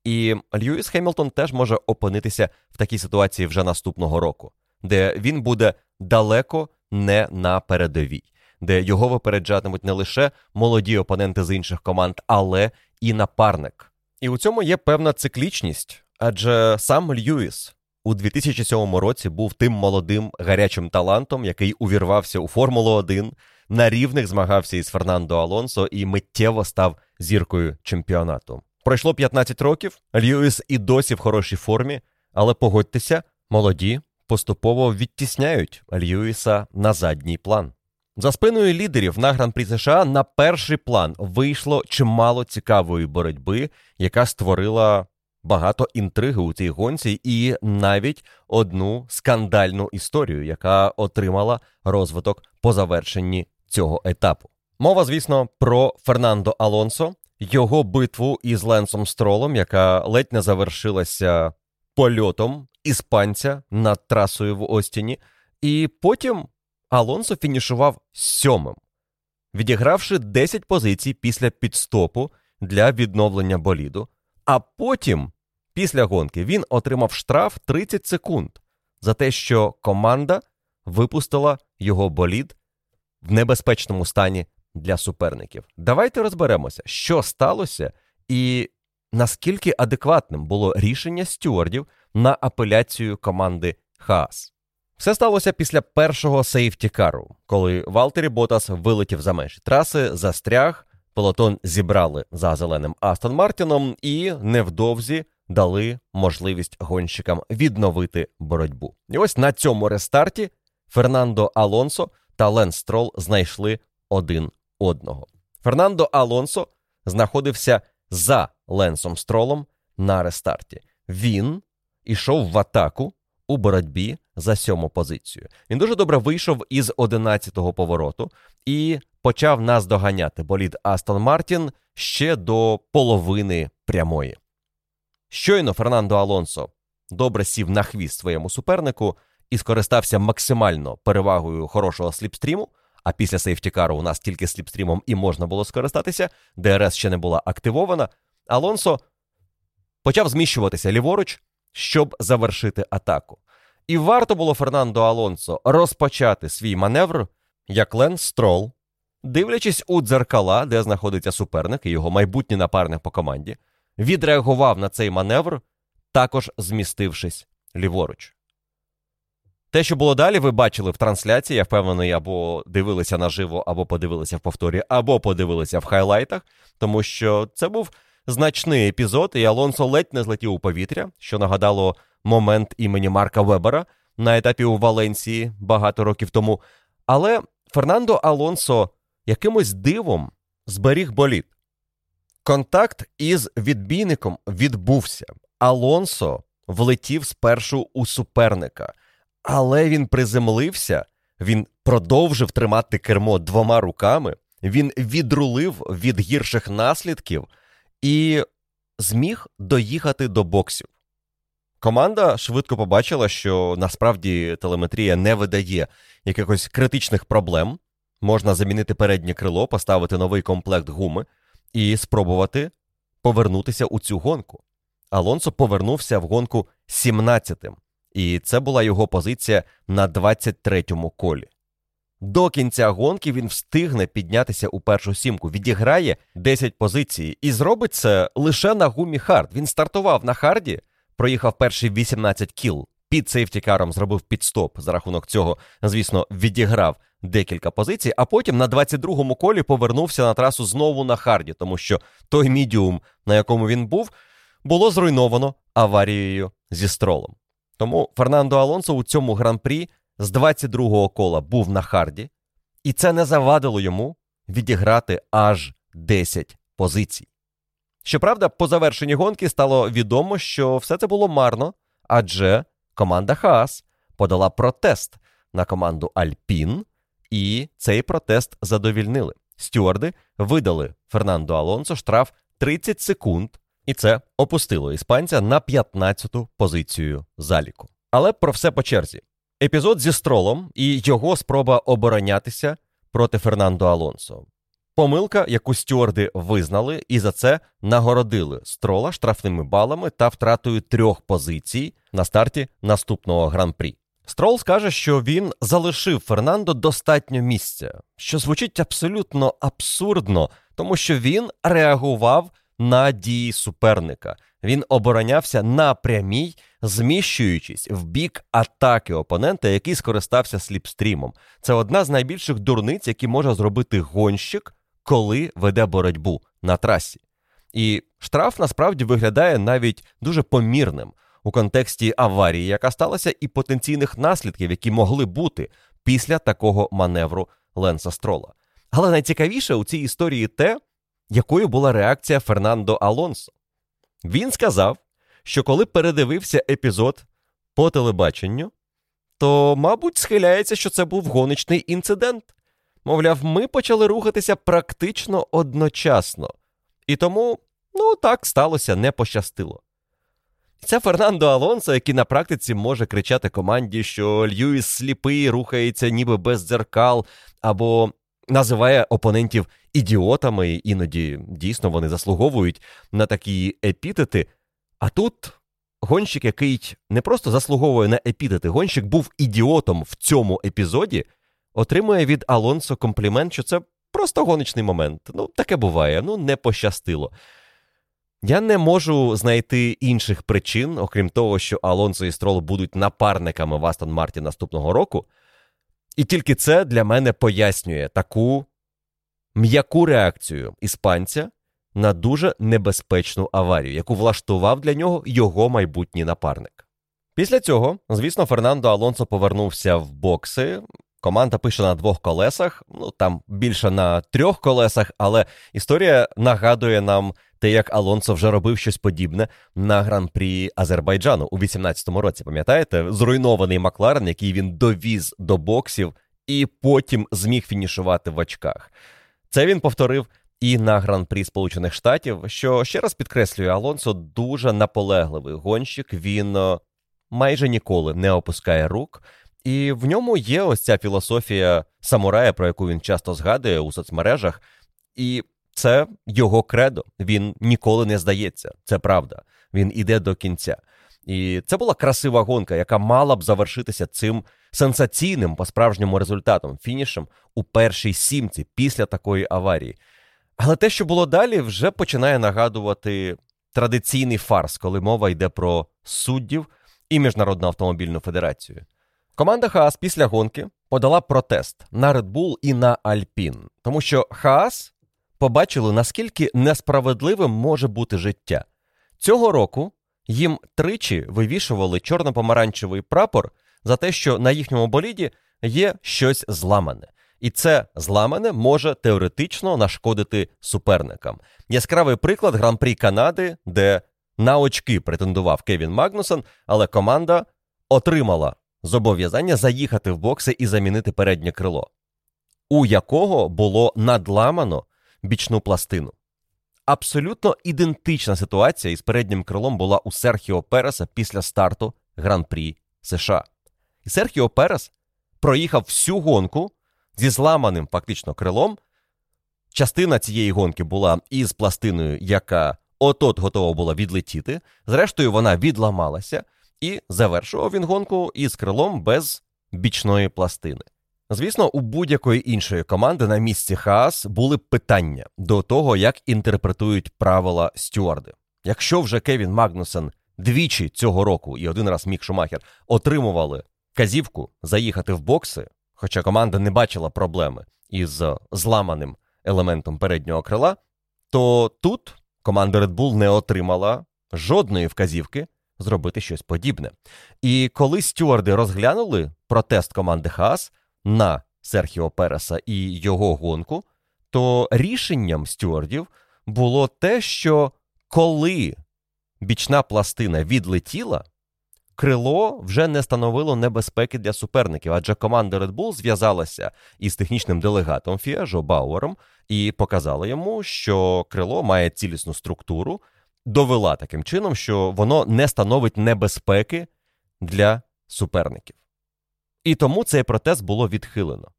І Льюіс Хемілтон теж може опинитися в такій ситуації вже наступного року, де він буде далеко не на передовій, де його випереджатимуть не лише молоді опоненти з інших команд, але і напарник. І у цьому є певна циклічність, адже сам Льюіс у 2007 році був тим молодим гарячим талантом, який увірвався у Формулу 1, на рівних змагався із Фернандо Алонсо і миттєво став зіркою чемпіонату. Пройшло 15 років. Льюіс і досі в хорошій формі, але погодьтеся, молоді поступово відтісняють Льюіса на задній план. За спиною лідерів на гран-прі США на перший план вийшло чимало цікавої боротьби, яка створила багато інтриги у цій гонці, і навіть одну скандальну історію, яка отримала розвиток по завершенні цього етапу. Мова, звісно, про Фернандо Алонсо, його битву із Ленсом Стролом, яка ледь не завершилася польотом іспанця над трасою в Остіні, і потім Алонсо фінішував сьомим, відігравши 10 позицій після підстопу для відновлення боліду. А потім, після гонки, він отримав штраф 30 секунд за те, що команда випустила його болід в небезпечному стані для суперників. Давайте розберемося, що сталося, і наскільки адекватним було рішення стюардів на апеляцію команди Хаас. Все сталося після першого сейфтікару, коли Валтері Ботас вилетів за межі траси, застряг, пелотон зібрали за зеленим Астон Мартіном і невдовзі дали можливість гонщикам відновити боротьбу. І ось на цьому рестарті Фернандо Алонсо та Лен Строл знайшли один одного. Фернандо Алонсо знаходився за Ленсом Стролом на рестарті. Він ішов в атаку у боротьбі за сьому позицію. Він дуже добре вийшов із 11-го повороту і почав нас доганяти болід Астон Мартін ще до половини прямої. Щойно Фернандо Алонсо добре сів на хвіст своєму супернику і скористався максимально перевагою хорошого сліпстріму. А після сейфтікару у нас тільки сліпстрімом і можна було скористатися. ДРС ще не була активована. Алонсо почав зміщуватися ліворуч, щоб завершити атаку. І варто було Фернандо Алонсо розпочати свій маневр, як Лен Строл, дивлячись у дзеркала, де знаходиться суперник і його майбутній напарник по команді, відреагував на цей маневр, також змістившись ліворуч. Те, що було далі, ви бачили в трансляції, я впевнений, або дивилися наживо, або подивилися в повторі, або подивилися в хайлайтах, тому що це був значний епізод, і Алонсо ледь не злетів у повітря, що нагадало момент імені Марка Вебера на етапі у Валенції багато років тому. Але Фернандо Алонсо якимось дивом зберіг боліт. Контакт із відбійником відбувся. Алонсо влетів спершу у суперника, але він приземлився, він продовжив тримати кермо двома руками, він відрулив від гірших наслідків і зміг доїхати до боксів. Команда швидко побачила, що насправді телеметрія не видає якихось критичних проблем. Можна замінити переднє крило, поставити новий комплект гуми і спробувати повернутися у цю гонку. Алонсо повернувся в гонку 17-тим, і це була його позиція на 23-му колі. До кінця гонки він встигне піднятися у першу сімку, відіграє 10 позицій і зробить це лише на гумі хард. Він стартував на харді, проїхав перші 18 кіл. Під сейфті-каром зробив пітстоп. За рахунок цього, звісно, відіграв декілька позицій, а потім на 22-му колі повернувся на трасу знову на харді, тому що той мідіум, на якому він був, було зруйновано аварією зі стролом. Тому Фернандо Алонсо у цьому гран-прі з 22-го кола був на харді, і це не завадило йому відіграти аж 10 позицій. Щоправда, по завершенні гонки стало відомо, що все це було марно, адже команда Хаас подала протест на команду Альпін, і цей протест задовільнили. Стюарди видали Фернандо Алонсо штраф 30 секунд, і це опустило іспанця на 15-ту позицію заліку. Але про все по черзі. Епізод зі стролом і його спроба оборонятися проти Фернандо Алонсо. Помилка, яку стюарди визнали, і за це нагородили строла штрафними балами та втратою трьох позицій на старті наступного гран-прі. Строл скаже, що він залишив Фернандо достатньо місця, що звучить абсолютно абсурдно, тому що він реагував на дії суперника. Він оборонявся на прямій, зміщуючись в бік атаки опонента, який скористався сліпстрімом. Це одна з найбільших дурниць, які може зробити гонщик, коли веде боротьбу на трасі. І штраф насправді виглядає навіть дуже помірним у контексті аварії, яка сталася, і потенційних наслідків, які могли бути після такого маневру Ленса Строла. Але найцікавіше у цій історії те, якою була реакція Фернандо Алонсо. Він сказав, що коли передивився епізод по телебаченню, то, мабуть, схиляється, що це був гоночний інцидент. Мовляв, ми почали рухатися практично одночасно. І тому, ну так сталося, не пощастило. Це Фернандо Алонсо, який на практиці може кричати команді, що Льюіс сліпий рухається ніби без дзеркал, або називає опонентів ідіотами, іноді дійсно вони заслуговують на такі епітети. А тут гонщик, який не просто заслуговує на епітети, гонщик був ідіотом в цьому епізоді, отримує від Алонсо комплімент, що це просто гоночний момент. Ну, таке буває, ну не пощастило. Я не можу знайти інших причин, окрім того, що Алонсо і Строл будуть напарниками в Астон Марті наступного року. І тільки це для мене пояснює таку м'яку реакцію іспанця на дуже небезпечну аварію, яку влаштував для нього його майбутній напарник. Після цього, звісно, Фернандо Алонсо повернувся в бокси Команда пише на двох колесах, ну там більше на трьох колесах, але історія нагадує нам те, як Алонсо вже робив щось подібне на гран-прі Азербайджану у 18-му році. Пам'ятаєте, зруйнований Макларен, який він довіз до боксів і потім зміг фінішувати в очках. Це він повторив і на гран-прі Сполучених Штатів, що ще раз підкреслює, Алонсо дуже наполегливий гонщик. Він е, майже ніколи не опускає рук. І в ньому є ось ця філософія самурая, про яку він часто згадує у соцмережах. І це його кредо. Він ніколи не здається. Це правда. Він іде до кінця. І це була красива гонка, яка мала б завершитися цим сенсаційним по справжньому результатом, фінішем у першій сімці після такої аварії. Але те, що було далі, вже починає нагадувати традиційний фарс, коли мова йде про суддів і Міжнародну автомобільну федерацію. Команда Хаас після гонки подала протест на Red Bull і на Альпін, тому що Хаас побачили, наскільки несправедливим може бути життя. Цього року їм тричі вивішували чорно-помаранчевий прапор за те, що на їхньому боліді є щось зламане. І це зламане може теоретично нашкодити суперникам. Яскравий приклад гран-прі Канади, де на очки претендував Кевін Магнусон, але команда отримала зобов'язання заїхати в бокси і замінити переднє крило, у якого було надламано бічну пластину. Абсолютно ідентична ситуація із переднім крилом була у Серхіо Переса після старту Гран-прі США. І Серхіо Перес проїхав всю гонку зі зламаним фактично крилом. Частина цієї гонки була із пластиною, яка от-от готова була відлетіти. Зрештою, вона відламалася, і завершував він гонку із крилом без бічної пластини. Звісно, у будь-якої іншої команди на місці Хаас були питання до того, як інтерпретують правила стюарди. Якщо вже Кевін Магнусен двічі цього року і один раз Мік Шумахер отримували казівку заїхати в бокси, хоча команда не бачила проблеми із зламаним елементом переднього крила, то тут команда Red Bull не отримала жодної вказівки зробити щось подібне. І коли стюарди розглянули протест команди Хаас на Серхіо Переса і його гонку, то рішенням стюардів було те, що коли бічна пластина відлетіла, крило вже не становило небезпеки для суперників, адже команда Red Bull зв'язалася із технічним делегатом Фіа Жо Бауером і показала йому, що крило має цілісну структуру, довела таким чином, що воно не становить небезпеки для суперників. І тому цей протест було відхилено.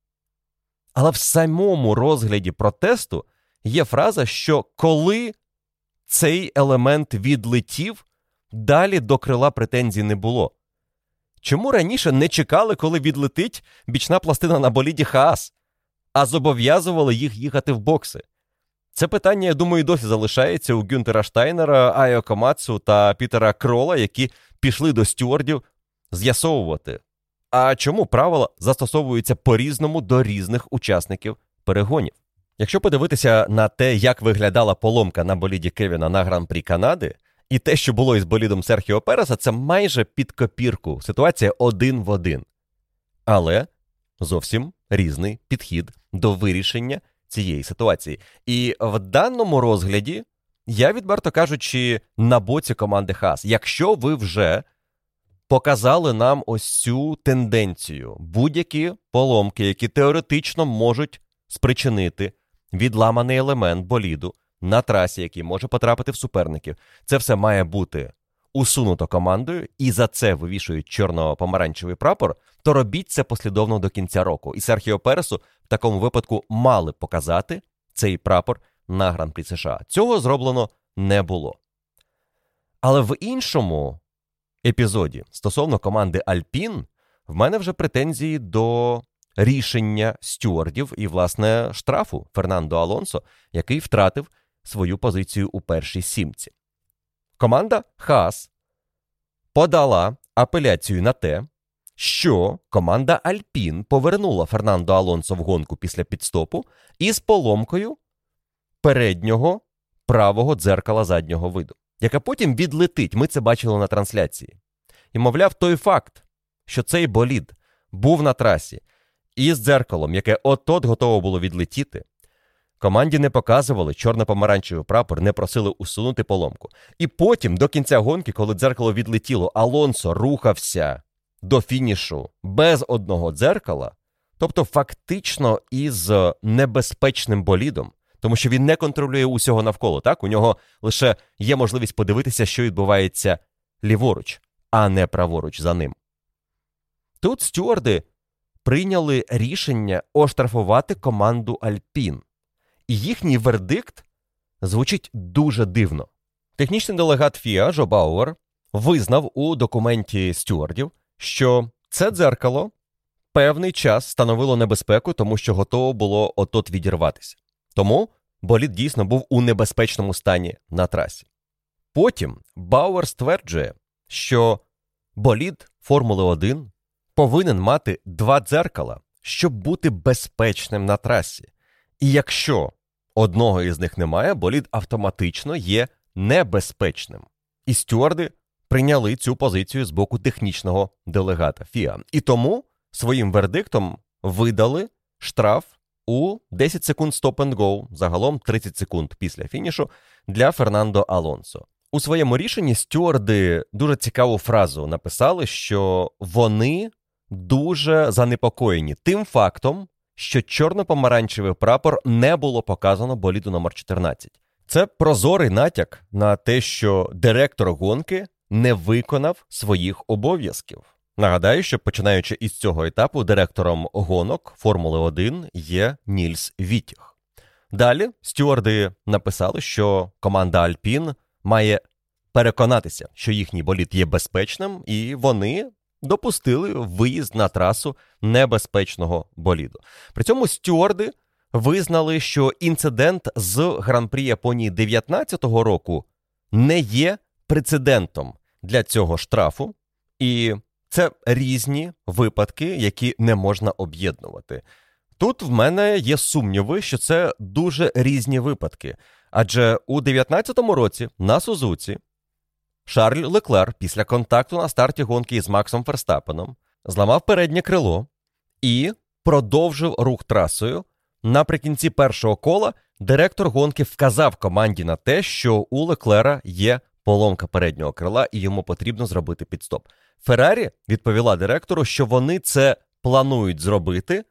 Але в самому розгляді протесту є фраза, що коли цей елемент відлетів, далі до крила претензій не було. Чому раніше не чекали, коли відлетить бічна пластина на боліді Хаас, а зобов'язували їх їхати в бокси? Це питання, я думаю, досі залишається у Гюнтера Штайнера, Айо Комацу та Пітера Крола, які пішли до стюардів з'ясовувати, а чому правила застосовуються по-різному до різних учасників перегонів. Якщо подивитися на те, як виглядала поломка на боліді Кевіна на гран-прі Канади, і те, що було із болідом Серхіо Переса, це майже під копірку. Ситуація один в один. Але зовсім різний підхід до вирішення цієї ситуації. І в даному розгляді я, відверто кажучи, на боці команди Хас. Якщо ви вже показали нам ось цю тенденцію, будь-які поломки, які теоретично можуть спричинити відламаний елемент боліду на трасі, який може потрапити в суперників, це все має бути усунуто командою, і за це вивішують чорно-помаранчевий прапор, то робіть це послідовно до кінця року. І Серхіо Пересу в такому випадку мали показати цей прапор на гран-прі США. Цього зроблено не було. Але в іншому епізоді стосовно команди Альпін, в мене вже претензії до рішення стюардів і, власне, штрафу Фернандо Алонсо, який втратив свою позицію у першій сімці. Команда Хас подала апеляцію на те, що команда Альпін повернула Фернандо Алонсо в гонку після підстопу із поломкою переднього правого дзеркала заднього виду, яка потім відлетить. Ми це бачили на трансляції. І, мовляв, той факт, що цей болід був на трасі із дзеркалом, яке от-от готово було відлетіти. Команді не показували чорно-помаранчевий прапор, не просили усунути поломку. І потім, до кінця гонки, коли дзеркало відлетіло, Алонсо рухався до фінішу без одного дзеркала, тобто фактично із небезпечним болідом, тому що він не контролює усього навколо. Так, у нього лише є можливість подивитися, що відбувається ліворуч, а не праворуч за ним. Тут стюарди прийняли рішення оштрафувати команду Альпін. І їхній вердикт звучить дуже дивно. Технічний делегат ФІА Жо Бауер визнав у документі стюардів, що це дзеркало певний час становило небезпеку, тому що готово було отот відірватися. Тому болід дійсно був у небезпечному стані на трасі. Потім Бауер стверджує, що болід Формули 1 повинен мати два дзеркала, щоб бути безпечним на трасі. І якщо одного із них немає, болід автоматично є небезпечним. І стюарди прийняли цю позицію з боку технічного делегата ФІА. І тому своїм вердиктом видали штраф у 10 секунд стоп and go, загалом 30 секунд після фінішу для Фернандо Алонсо. У своєму рішенні стюарди дуже цікаву фразу написали, що вони дуже занепокоєні тим фактом, що чорно-помаранчевий прапор не було показано боліду номер 14 Це прозорий натяк на те, що директор гонки не виконав своїх обов'язків. Нагадаю, що починаючи із цього етапу, директором гонок Формули 1 є Нільс Вітіх. Далі стюарди написали, що команда Альпін має переконатися, що їхній боліт є безпечним, і вони допустили виїзд на трасу небезпечного боліду. При цьому стюарди визнали, що інцидент з гран-прі Японії 2019 року не є прецедентом для цього штрафу, і це різні випадки, які не можна об'єднувати. Тут в мене є сумніви, що це дуже різні випадки. Адже у 2019 році на Сузуці Шарль Леклер після контакту на старті гонки із Максом Ферстапеном зламав переднє крило і продовжив рух трасою. Наприкінці першого кола директор гонки вказав команді на те, що у Леклера є поломка переднього крила і йому потрібно зробити підстоп. Феррарі відповіла директору, що вони це планують зробити,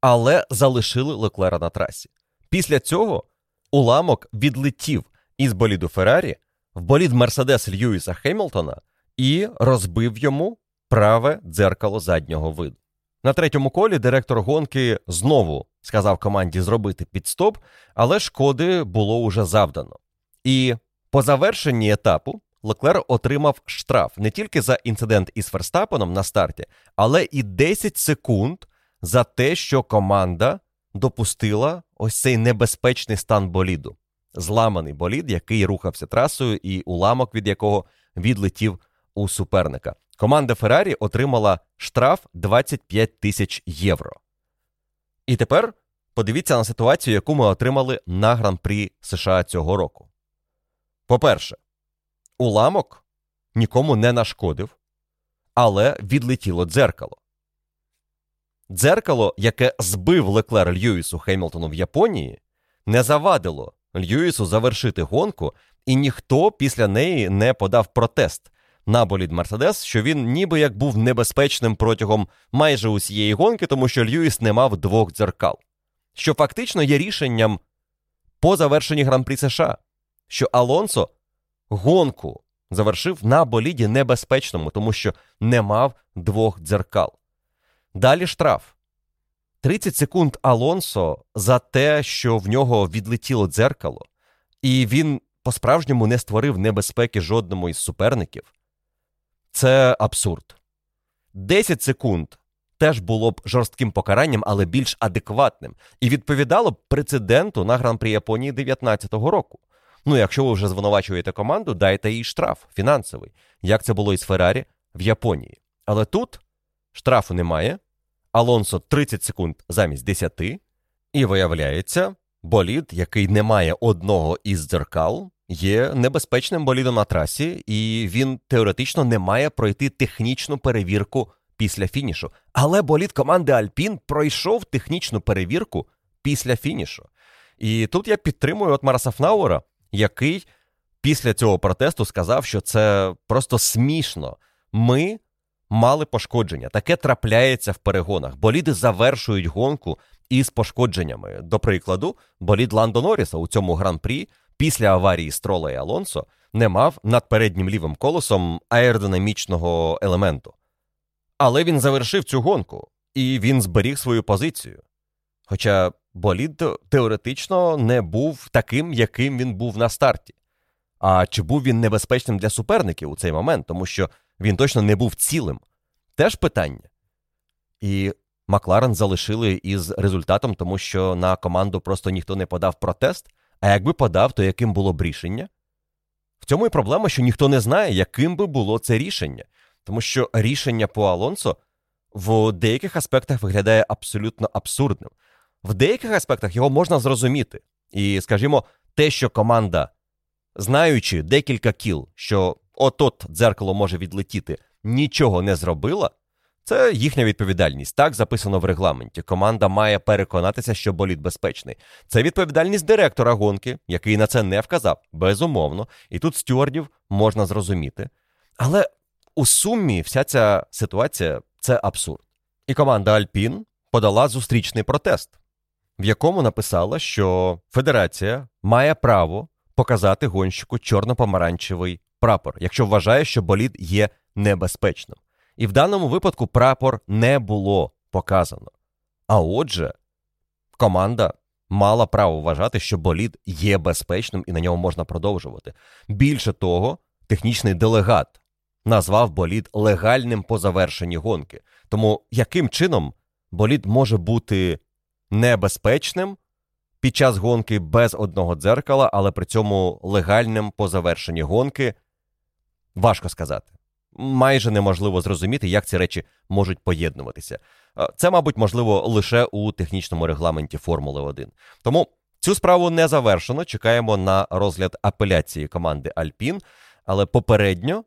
але залишили Леклера на трасі. Після цього уламок відлетів із боліду Феррарі в болід Мерседес Льюіса Хемілтона і розбив йому праве дзеркало заднього виду. На третьому колі директор гонки знову сказав команді зробити підстоп, але шкоди було уже завдано. І по завершенні етапу Леклер отримав штраф не тільки за інцидент із Ферстапеном на старті, але і 10 секунд за те, що команда допустила ось цей небезпечний стан боліду зламаний болід, який рухався трасою, і уламок від якого відлетів у суперника. Команда Феррарі отримала штраф 25 тисяч євро. І тепер подивіться на ситуацію, яку ми отримали на гран-прі США цього року. По-перше, уламок нікому не нашкодив, але відлетіло дзеркало. Дзеркало, яке збив Леклер Льюісу Хемілтону в Японії, не завадило Льюісу завершити гонку, і ніхто після неї не подав протест на болід Мерседес, що він ніби як був небезпечним протягом майже усієї гонки, тому що Льюіс не мав двох дзеркал. Що фактично є рішенням по завершенні гран-прі США, що Алонсо гонку завершив на боліді небезпечному, тому що не мав двох дзеркал. Далі штраф. 30 секунд Алонсо за те, що в нього відлетіло дзеркало, і він по-справжньому не створив небезпеки жодному із суперників. Це абсурд. 10 секунд теж було б жорстким покаранням, але більш адекватним, і відповідало б прецеденту на гран-прі Японії 2019 року. Ну, якщо ви вже звинувачуєте команду, дайте їй штраф фінансовий, як це було із Феррарі в Японії. Але тут штрафу немає. Алонсо 30 секунд замість 10, і виявляється, болід, який не має одного із дзеркал, є небезпечним болідом на трасі, і він теоретично не має пройти технічну перевірку після фінішу. Але болід команди Альпін пройшов технічну перевірку після фінішу. І тут я підтримую от Мараса Фнауера, який після цього протесту сказав, що це просто смішно. Ми мали пошкодження. Таке трапляється в перегонах. Боліди завершують гонку із пошкодженнями. До прикладу, болід Ландо Норріса у цьому гран-прі після аварії Строла і Алонсо не мав над переднім лівим колесом аеродинамічного елементу. Але він завершив цю гонку, і він зберіг свою позицію. Хоча болід теоретично не був таким, яким він був на старті. А чи був він небезпечним для суперників у цей момент, тому що він точно не був цілим? Теж питання. І Макларен залишили із результатом, тому що на команду просто ніхто не подав протест. А якби подав, то яким було б рішення? В цьому і проблема, що ніхто не знає, яким би було це рішення. Тому що рішення по Алонсо в деяких аспектах виглядає абсолютно абсурдним. В деяких аспектах його можна зрозуміти. І, скажімо, те, що команда, знаючи декілька кіл, що от-от дзеркало може відлетіти, нічого не зробила, це їхня відповідальність. Так записано в регламенті. Команда має переконатися, що болід безпечний. Це відповідальність директора гонки, який на це не вказав, безумовно. І тут стюардів можна зрозуміти. Але у сумі вся ця ситуація це абсурд. І команда Альпін подала зустрічний протест, в якому написала, що Федерація має право показати гонщику чорно-помаранчевий прапор, якщо вважає, що болід є небезпечним. І в даному випадку прапор не було показано. А отже, команда мала право вважати, що болід є безпечним і на ньому можна продовжувати. Більше того, технічний делегат назвав болід легальним по завершенні гонки. Тому яким чином болід може бути небезпечним під час гонки без одного дзеркала, але при цьому легальним по завершенні гонки, важко сказати майже неможливо зрозуміти, як ці речі можуть поєднуватися. Це, мабуть, можливо лише у технічному регламенті Формули 1. Тому цю справу не завершено. Чекаємо на розгляд апеляції команди Альпін. Але попередньо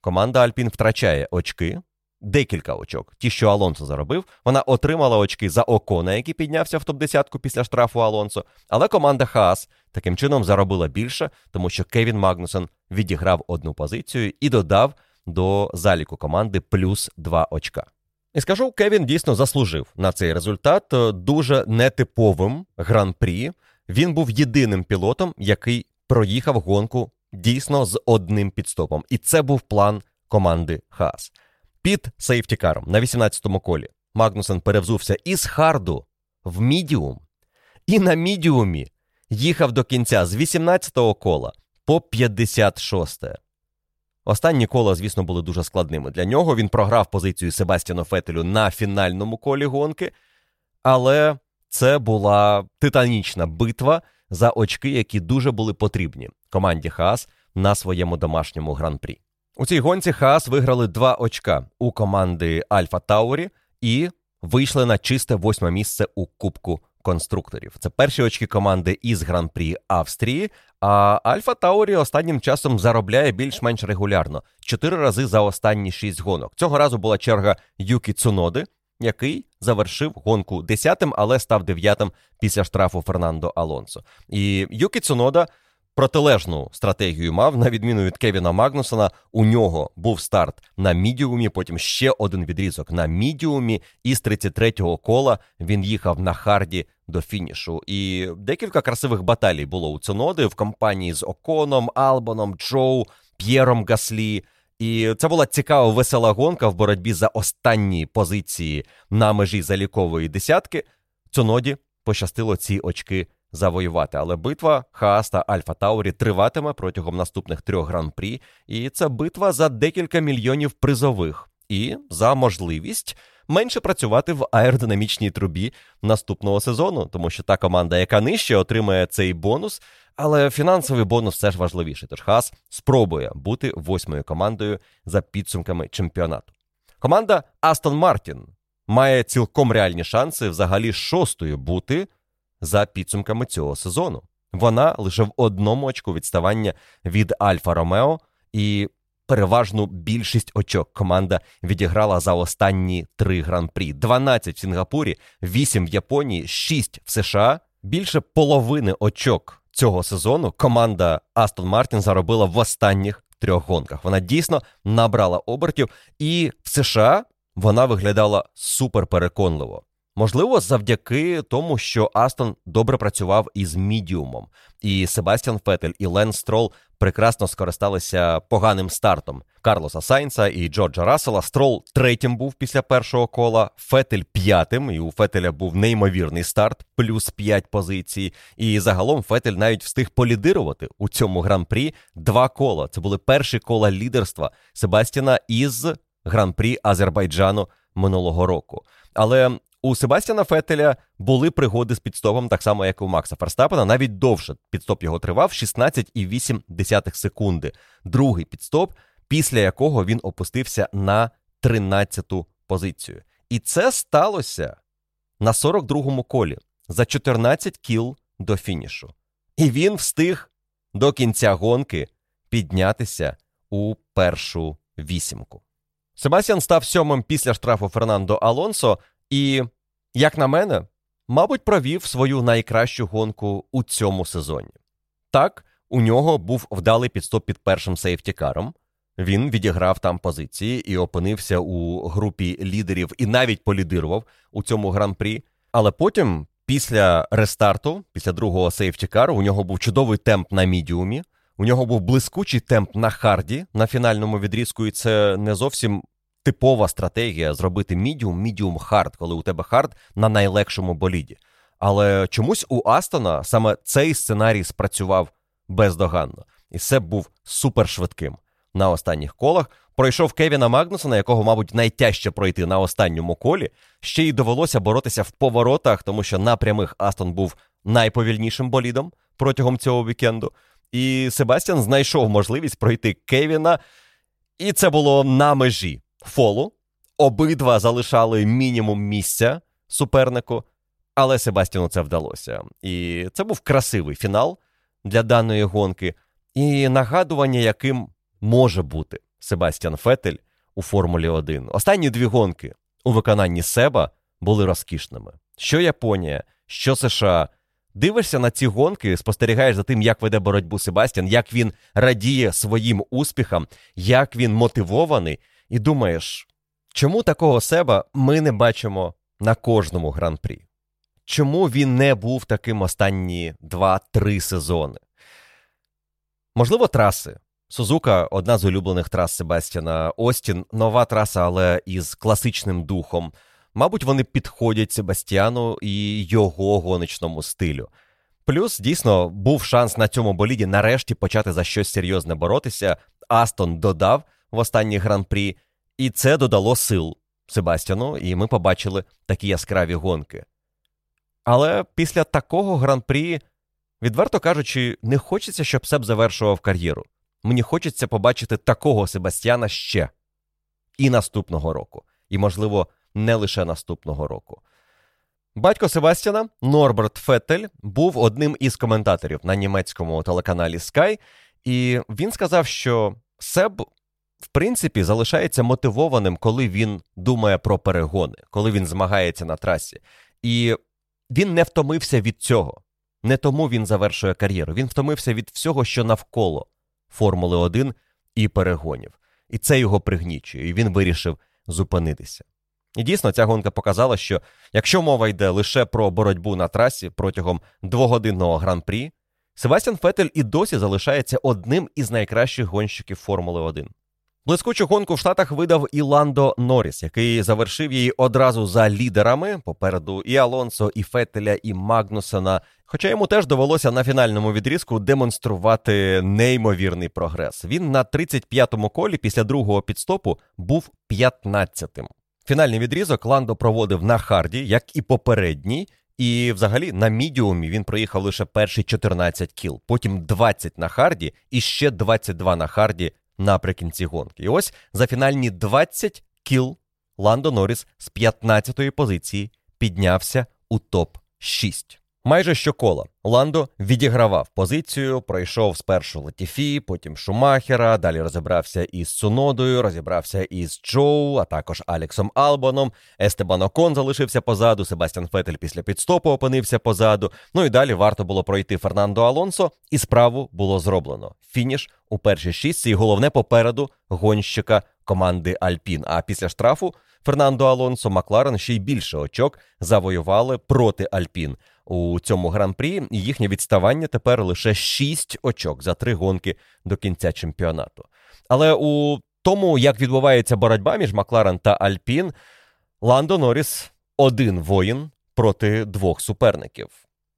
команда Альпін втрачає очки. Декілька очок. Ті, що Алонсо заробив, вона отримала очки за Окона, який піднявся в топ-10 після штрафу Алонсо. Але команда Хаас таким чином заробила більше, тому що Кевін Магнусен відіграв одну позицію і додав до заліку команди плюс 2 очка. І скажу, Кевін дійсно заслужив на цей результат е, дуже нетиповим гран-прі. Він був єдиним пілотом, який проїхав гонку дійсно з одним підстопом. І це був план команди Хас. Під сейфтікаром на 18-му колі Магнусен перевзувся із харду в мідіум, і на мідіумі їхав до кінця з 18-го кола по 56-те. Останні кола, звісно, були дуже складними для нього. Він програв позицію Себастьяну Фетелю на фінальному колі гонки, але це була титанічна битва за очки, які дуже були потрібні команді Хаас на своєму домашньому гран-прі. У цій гонці Хаас виграли два очка у команди Альфа Таурі і вийшли на чисте восьме місце у Кубку конструкторів. Це перші очки команди із гран-прі Австрії. А Альфа Таурі останнім часом заробляє більш-менш регулярно чотири рази за останні шість гонок. Цього разу була черга Юкі Цуноди, який завершив гонку десятим, але став дев'ятим після штрафу Фернандо Алонсо. І Юкі Цунода протилежну стратегію мав, на відміну від Кевіна Магнусена. У нього був старт на мідіумі, потім ще один відрізок на мідіумі, і з 33-го кола він їхав на харді до фінішу. І декілька красивих баталій було у Цуноди в компанії з Оконом, Албоном, Джоу, П'єром Гаслі. І це була цікава весела гонка в боротьбі за останні позиції на межі залікової десятки. Цуноді пощастило ці очки завоювати. Але битва Хаас та Альфа Таурі триватиме протягом наступних трьох гран-прі, і це битва за декілька мільйонів призових і за можливість. Менше працювати в аеродинамічній трубі наступного сезону, тому що та команда, яка нижче, отримає цей бонус, але фінансовий бонус все ж важливіший. Тож Хас спробує бути восьмою командою за підсумками чемпіонату. Команда Астон Мартін має цілком реальні шанси взагалі шостою бути за підсумками цього сезону. Вона лише в одному очку відставання від Альфа Ромео. І переважну більшість очок команда відіграла за останні три гран-прі: 12 в Сінгапурі, 8 в Японії, 6 в США. Більше половини очок цього сезону команда Астон Мартін заробила в останніх трьох гонках. Вона дійсно набрала обертів, і в США вона виглядала супер переконливо. Можливо, завдяки тому, що Астон добре працював із мідіумом, і Себастьян Фетель і Лен Строл прекрасно скористалися поганим стартом Карлоса Сайнца і Джорджа Рассела. Строл третім був після першого кола, Фетель п'ятим. І у Фетеля був неймовірний старт, плюс п'ять позицій. І загалом Фетель навіть встиг полідирувати у цьому гран-прі два кола. Це були перші кола лідерства Себастьяна із гран-прі Азербайджану минулого року. Але у Себастьяна Фетеля були пригоди з підстопом, так само, як і у Макса Ферстапена, навіть довше підстоп його тривав 16,8 секунди. Другий підстоп, після якого він опустився на 13-ту позицію. І це сталося на 42-му колі за 14 кіл до фінішу. І він встиг до кінця гонки піднятися у першу вісімку. Себастьян став сьомим після штрафу Фернандо Алонсо. І, як на мене, мабуть, провів свою найкращу гонку у цьому сезоні. Так, у нього був вдалий підстоп під першим сейфтікаром. Він відіграв там позиції і опинився у групі лідерів і навіть полідирував у цьому гран-прі. Але потім, після рестарту, після другого сейфтікару, у нього був чудовий темп на мідіумі. У нього був блискучий темп на харді на фінальному відрізку, і це не зовсім типова стратегія зробити мідіум, мідіум хард, коли у тебе хард на найлегшому боліді. Але чомусь у Астона саме цей сценарій спрацював бездоганно, і Себ був супершвидким. На останніх колах пройшов Кевіна Магнусена, якого, мабуть, найтяжче пройти на останньому колі. Ще й довелося боротися в поворотах, тому що на прямих Астон був найповільнішим болідом протягом цього вікенду. І Себастьян знайшов можливість пройти Кевіна, і це було на межі фолу. Обидва залишали мінімум місця супернику, але Себастьяну це вдалося. І це був красивий фінал для даної гонки, і нагадування, яким може бути Себастьян Фетель у Формулі 1. Останні дві гонки у виконанні Себа були розкішними. Що Японія, що США. Дивишся на ці гонки, спостерігаєш за тим, як веде боротьбу Себастьян, як він радіє своїм успіхам, як він мотивований, і думаєш, чому такого себе ми не бачимо на кожному гран-прі? Чому він не був таким останні 2-3 сезони? Можливо, траси. Сузука одна з улюблених трас Себастьяна. Остін нова траса, але із класичним духом. Мабуть, вони підходять Себастьяну і його гоночному стилю. Плюс, дійсно, був шанс на цьому боліді нарешті почати за щось серйозне боротися. Астон додав в останній гран-прі, і це додало сил Себастьяну, і ми побачили такі яскраві гонки. Але після такого гран-прі, відверто кажучи, не хочеться, щоб Себ завершував кар'єру. Мені хочеться побачити такого Себастьяна ще і наступного року, і, можливо, не лише наступного року. Батько Себастьяна Норберт Феттель був одним із коментаторів на німецькому телеканалі Sky, і він сказав, що Себ в принципі, залишається мотивованим, коли він думає про перегони, коли він змагається на трасі. І він не втомився від цього. Не тому він завершує кар'єру. Він втомився від всього, що навколо Формули 1 і перегонів. І це його пригнічує, і він вирішив зупинитися. І дійсно, ця гонка показала, що якщо мова йде лише про боротьбу на трасі протягом двогодинного гран-прі, Себастьян Фетель і досі залишається одним із найкращих гонщиків Формули 1. Блискучу гонку в Штатах видав і Ландо Норріс, який завершив її одразу за лідерами. Попереду і Алонсо, і Фетеля, і Магнусена. Хоча йому теж довелося на фінальному відрізку демонструвати неймовірний прогрес. Він на 35-му колі після другого пітстопу був 15-тим. Фінальний відрізок Ландо проводив на харді, як і попередній. І, взагалі, на мідіумі він проїхав лише перші 14 кіл, потім 20 на харді і ще 22 на харді наприкінці гонки. І ось за фінальні 20 кіл Ландо Норріс з 15-ї позиції піднявся у топ 6. Майже щокола Ландо відігравав позицію, пройшов спершу Латіфі, потім Шумахера, далі розібрався із Цунодою, розібрався із Джоу, а також Алексом Албоном. Естебан Окон залишився позаду. Себастьян Фетель після підстопу опинився позаду. Ну і далі варто було пройти Фернандо Алонсо, і справу було зроблено. Фініш у першій шістці, і головне попереду гонщика команди Альпін. А після штрафу Фернандо Алонсо Макларен ще й більше очок завоювали проти Альпін у цьому гран-прі. Їхнє відставання тепер лише 6 очок за три гонки до кінця чемпіонату. Але у тому, як відбувається боротьба між Макларен та Альпін, Ландо Норріс один воїн проти двох суперників.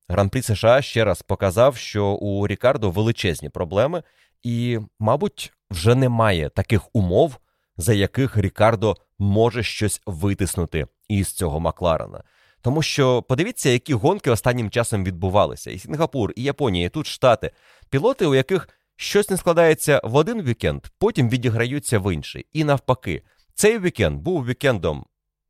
Гран-прі США ще раз показав, що у Рікардо величезні проблеми, і, мабуть, вже немає таких умов, за яких Рікардо може щось витиснути із цього Макларена. Тому що подивіться, які гонки останнім часом відбувалися: і Сінгапур, і Японія, і тут Штати, пілоти, у яких щось не складається в один вікенд, потім відіграються в інший. І навпаки, цей вікенд був вікендом,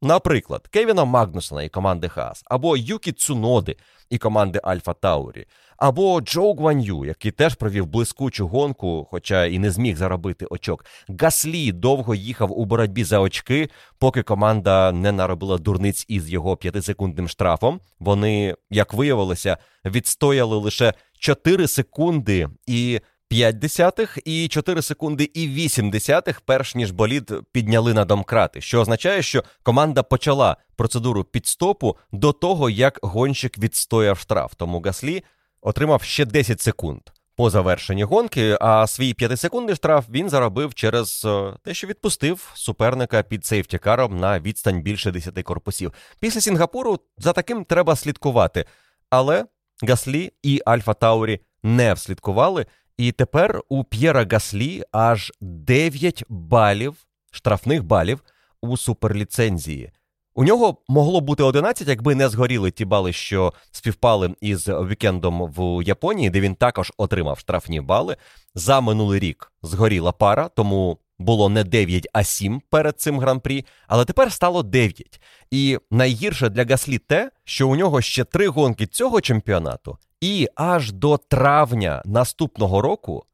наприклад, Кевіна Магнусена і команди Хаас, або Юкі Цуноди і команди Альфа Таурі, або Джоу Гуаньюй, який теж провів блискучу гонку, хоча і не зміг заробити очок. Гаслі довго їхав у боротьбі за очки, поки команда не наробила дурниць із його п'ятисекундним штрафом. Вони, як виявилося, відстояли лише 4 секунди і. 5 десятих і 4 секунди і 8 десятих, перш ніж болід підняли на домкрати, що означає, що команда почала процедуру підстопу до того, як гонщик відстояв штраф. Тому Гаслі отримав ще 10 секунд по завершенні гонки, а свій 5-секундний штраф він заробив через е, те, що відпустив суперника під сейфтікаром на відстань більше 10 корпусів. Після Сінгапуру за таким треба слідкувати. Але Гаслі і Альфа Таурі не вслідкували. І тепер у П'єра Гаслі аж 9 балів, штрафних балів у суперліцензії. У нього могло бути 11, якби не згоріли ті бали, що співпали із вікендом в Японії, де він також отримав штрафні бали. За минулий рік згоріла пара, тому було не 9, а 7 перед цим гран-прі, але тепер стало 9. І найгірше для Гаслі те, що у нього ще три гонки цього чемпіонату, і аж до травня наступного року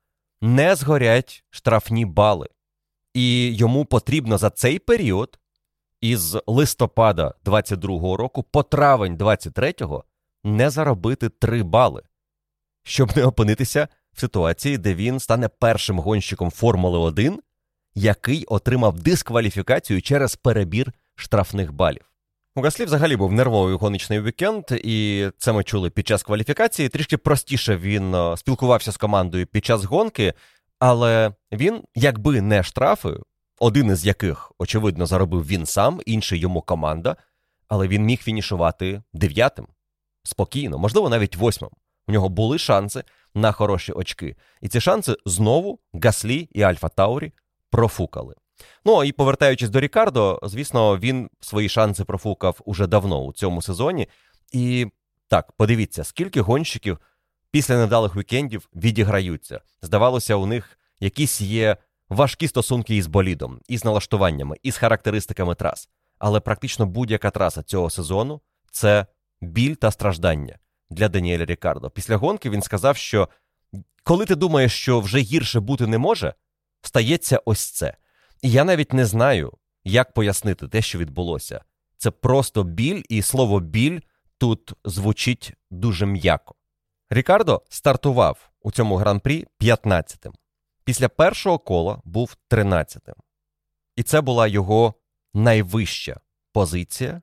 не згорять штрафні бали. І йому потрібно за цей період із листопада 22-го року по травень 23-го не заробити 3 бали, щоб не опинитися в ситуації, де він стане першим гонщиком Формули 1, який отримав дискваліфікацію через перебір штрафних балів. У Гаслі взагалі був нервовий гоночний вікенд, і це ми чули під час кваліфікації. Трішки простіше він е, спілкувався з командою під час гонки, але він, якби не штрафи, один із яких, очевидно, заробив він сам, інший йому команда, але він міг фінішувати дев'ятим спокійно, можливо, навіть восьмим. У нього були шанси на хороші очки. І ці шанси знову Гаслі і Альфа Таурі профукали. Ну і повертаючись до Рікардо, звісно, він свої шанси профукав уже давно у цьому сезоні. І так, подивіться, скільки гонщиків після недалих вікендів відіграються. Здавалося, у них якісь є важкі стосунки із болідом, із налаштуваннями, із характеристиками трас. Але практично будь-яка траса цього сезону це біль та страждання для Даніеля Рікардо. Після гонки він сказав, що коли ти думаєш, що вже гірше бути не може, стається ось це. Я навіть не знаю, як пояснити те, що відбулося. Це просто біль, і слово біль тут звучить дуже м'яко. Рікардо стартував у цьому гран-прі 15-тим. Після першого кола був 13-тим. І це була його найвища позиція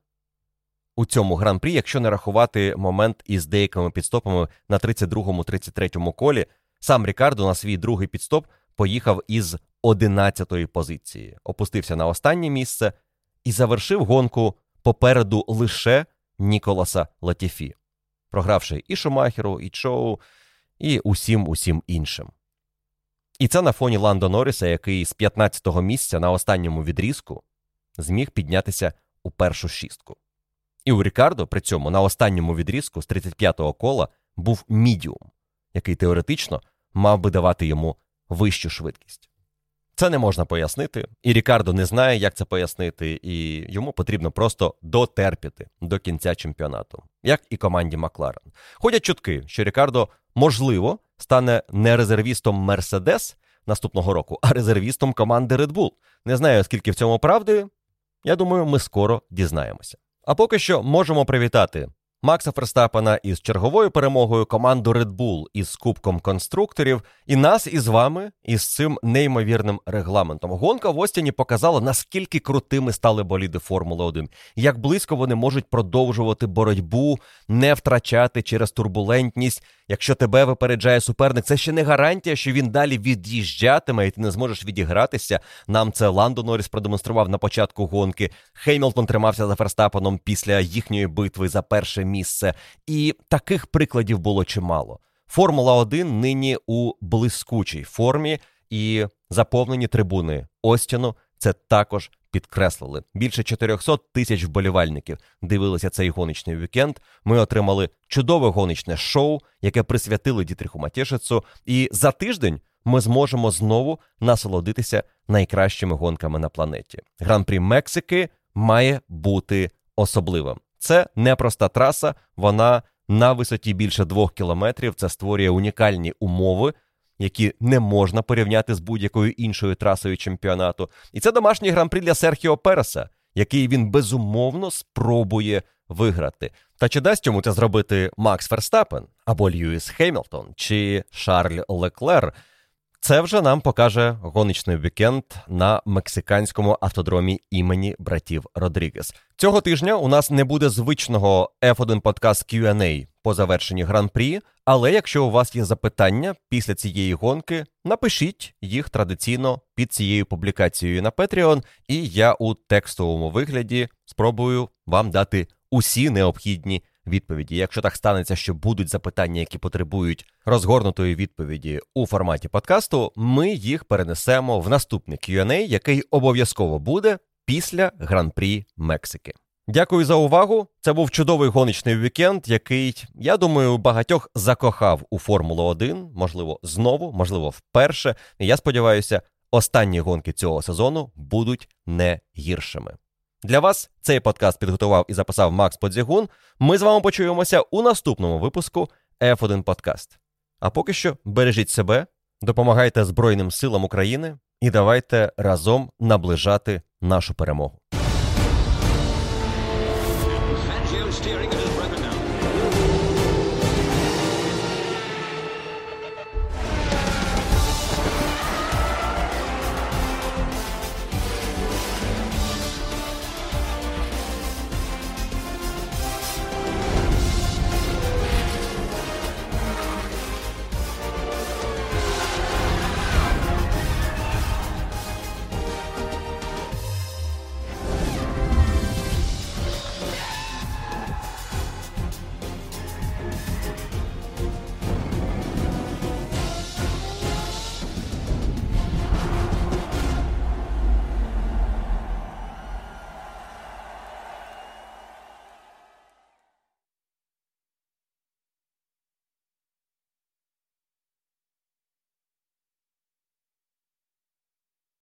у цьому гран-прі, якщо не рахувати момент із деякими підстопами на 32-му, 33-му колі. Сам Рікардо на свій другий підстоп поїхав із 11-ї позиції, опустився на останнє місце і завершив гонку попереду лише Ніколаса Латіфі, програвши і Шумахеру, і Чоу, і усім усім іншим. І це на фоні Ландо Норріса, який з 15-го місця на останньому відрізку зміг піднятися у першу шістку. І у Рікардо при цьому на останньому відрізку з 35-го кола був мідіум, який теоретично мав би давати йому вищу швидкість. Це не можна пояснити, і Рікардо не знає, як це пояснити, і йому потрібно просто дотерпіти до кінця чемпіонату, як і команді Макларен. Ходять чутки, що Рікардо, можливо, стане не резервістом Мерседес наступного року, а резервістом команди Red Bull. Не знаю, скільки в цьому правди. Я думаю, ми скоро дізнаємося. А поки що можемо привітати Макса Ферстапена із черговою перемогою, команду Red Bull із Кубком конструкторів, і нас із вами із цим неймовірним регламентом. Гонка в Остіні показала, наскільки крутими стали боліди Формули 1, як близько вони можуть продовжувати боротьбу, не втрачати через турбулентність. Якщо тебе випереджає суперник, це ще не гарантія, що він далі від'їжджатиме, і ти не зможеш відігратися. Нам це Ландо Норріс продемонстрував на початку гонки. Хеймлтон тримався за Ферстапеном після їхньої битви за перше місце. І таких прикладів було чимало. Формула 1 нині у блискучій формі і заповнені трибуни Остіну. Це також підкреслили. Більше 400 тисяч вболівальників дивилися цей гоночний вікенд. Ми отримали чудове гоночне шоу, яке присвятили Дітриху Матєшицу. І за тиждень ми зможемо знову насолодитися найкращими гонками на планеті. Гран-прі Мексики має бути особливим. Це непроста траса, вона на висоті більше двох кілометрів. Це створює унікальні умови, які не можна порівняти з будь-якою іншою трасою чемпіонату. І це домашній гран-прі для Серхіо Переса, який він безумовно спробує виграти. Та чи дасть йому це зробити Макс Ферстапен або Льюіс Хеймлтон чи Шарль Леклер? Це вже нам покаже гоночний вікенд на мексиканському автодромі імені братів Родрігес. Цього тижня у нас не буде звичного F1 подкаст Q&A по завершенні гран-прі. Але якщо у вас є запитання після цієї гонки, напишіть їх традиційно під цією публікацією на Patreon, і я у текстовому вигляді спробую вам дати усі необхідні відповіді. Якщо так станеться, що будуть запитання, які потребують розгорнутої відповіді у форматі подкасту, ми їх перенесемо в наступний Q&A, який обов'язково буде після гран-прі Мексики. Дякую за увагу. Це був чудовий гоночний вікенд, який, я думаю, багатьох закохав у Формулу 1, можливо, знову, можливо, вперше. Я сподіваюся, останні гонки цього сезону будуть не гіршими. Для вас цей подкаст підготував і записав Макс Подзігун. Ми з вами почуємося у наступному випуску F1 Подкаст. А поки що бережіть себе, допомагайте Збройним силам України і давайте разом наближати нашу перемогу.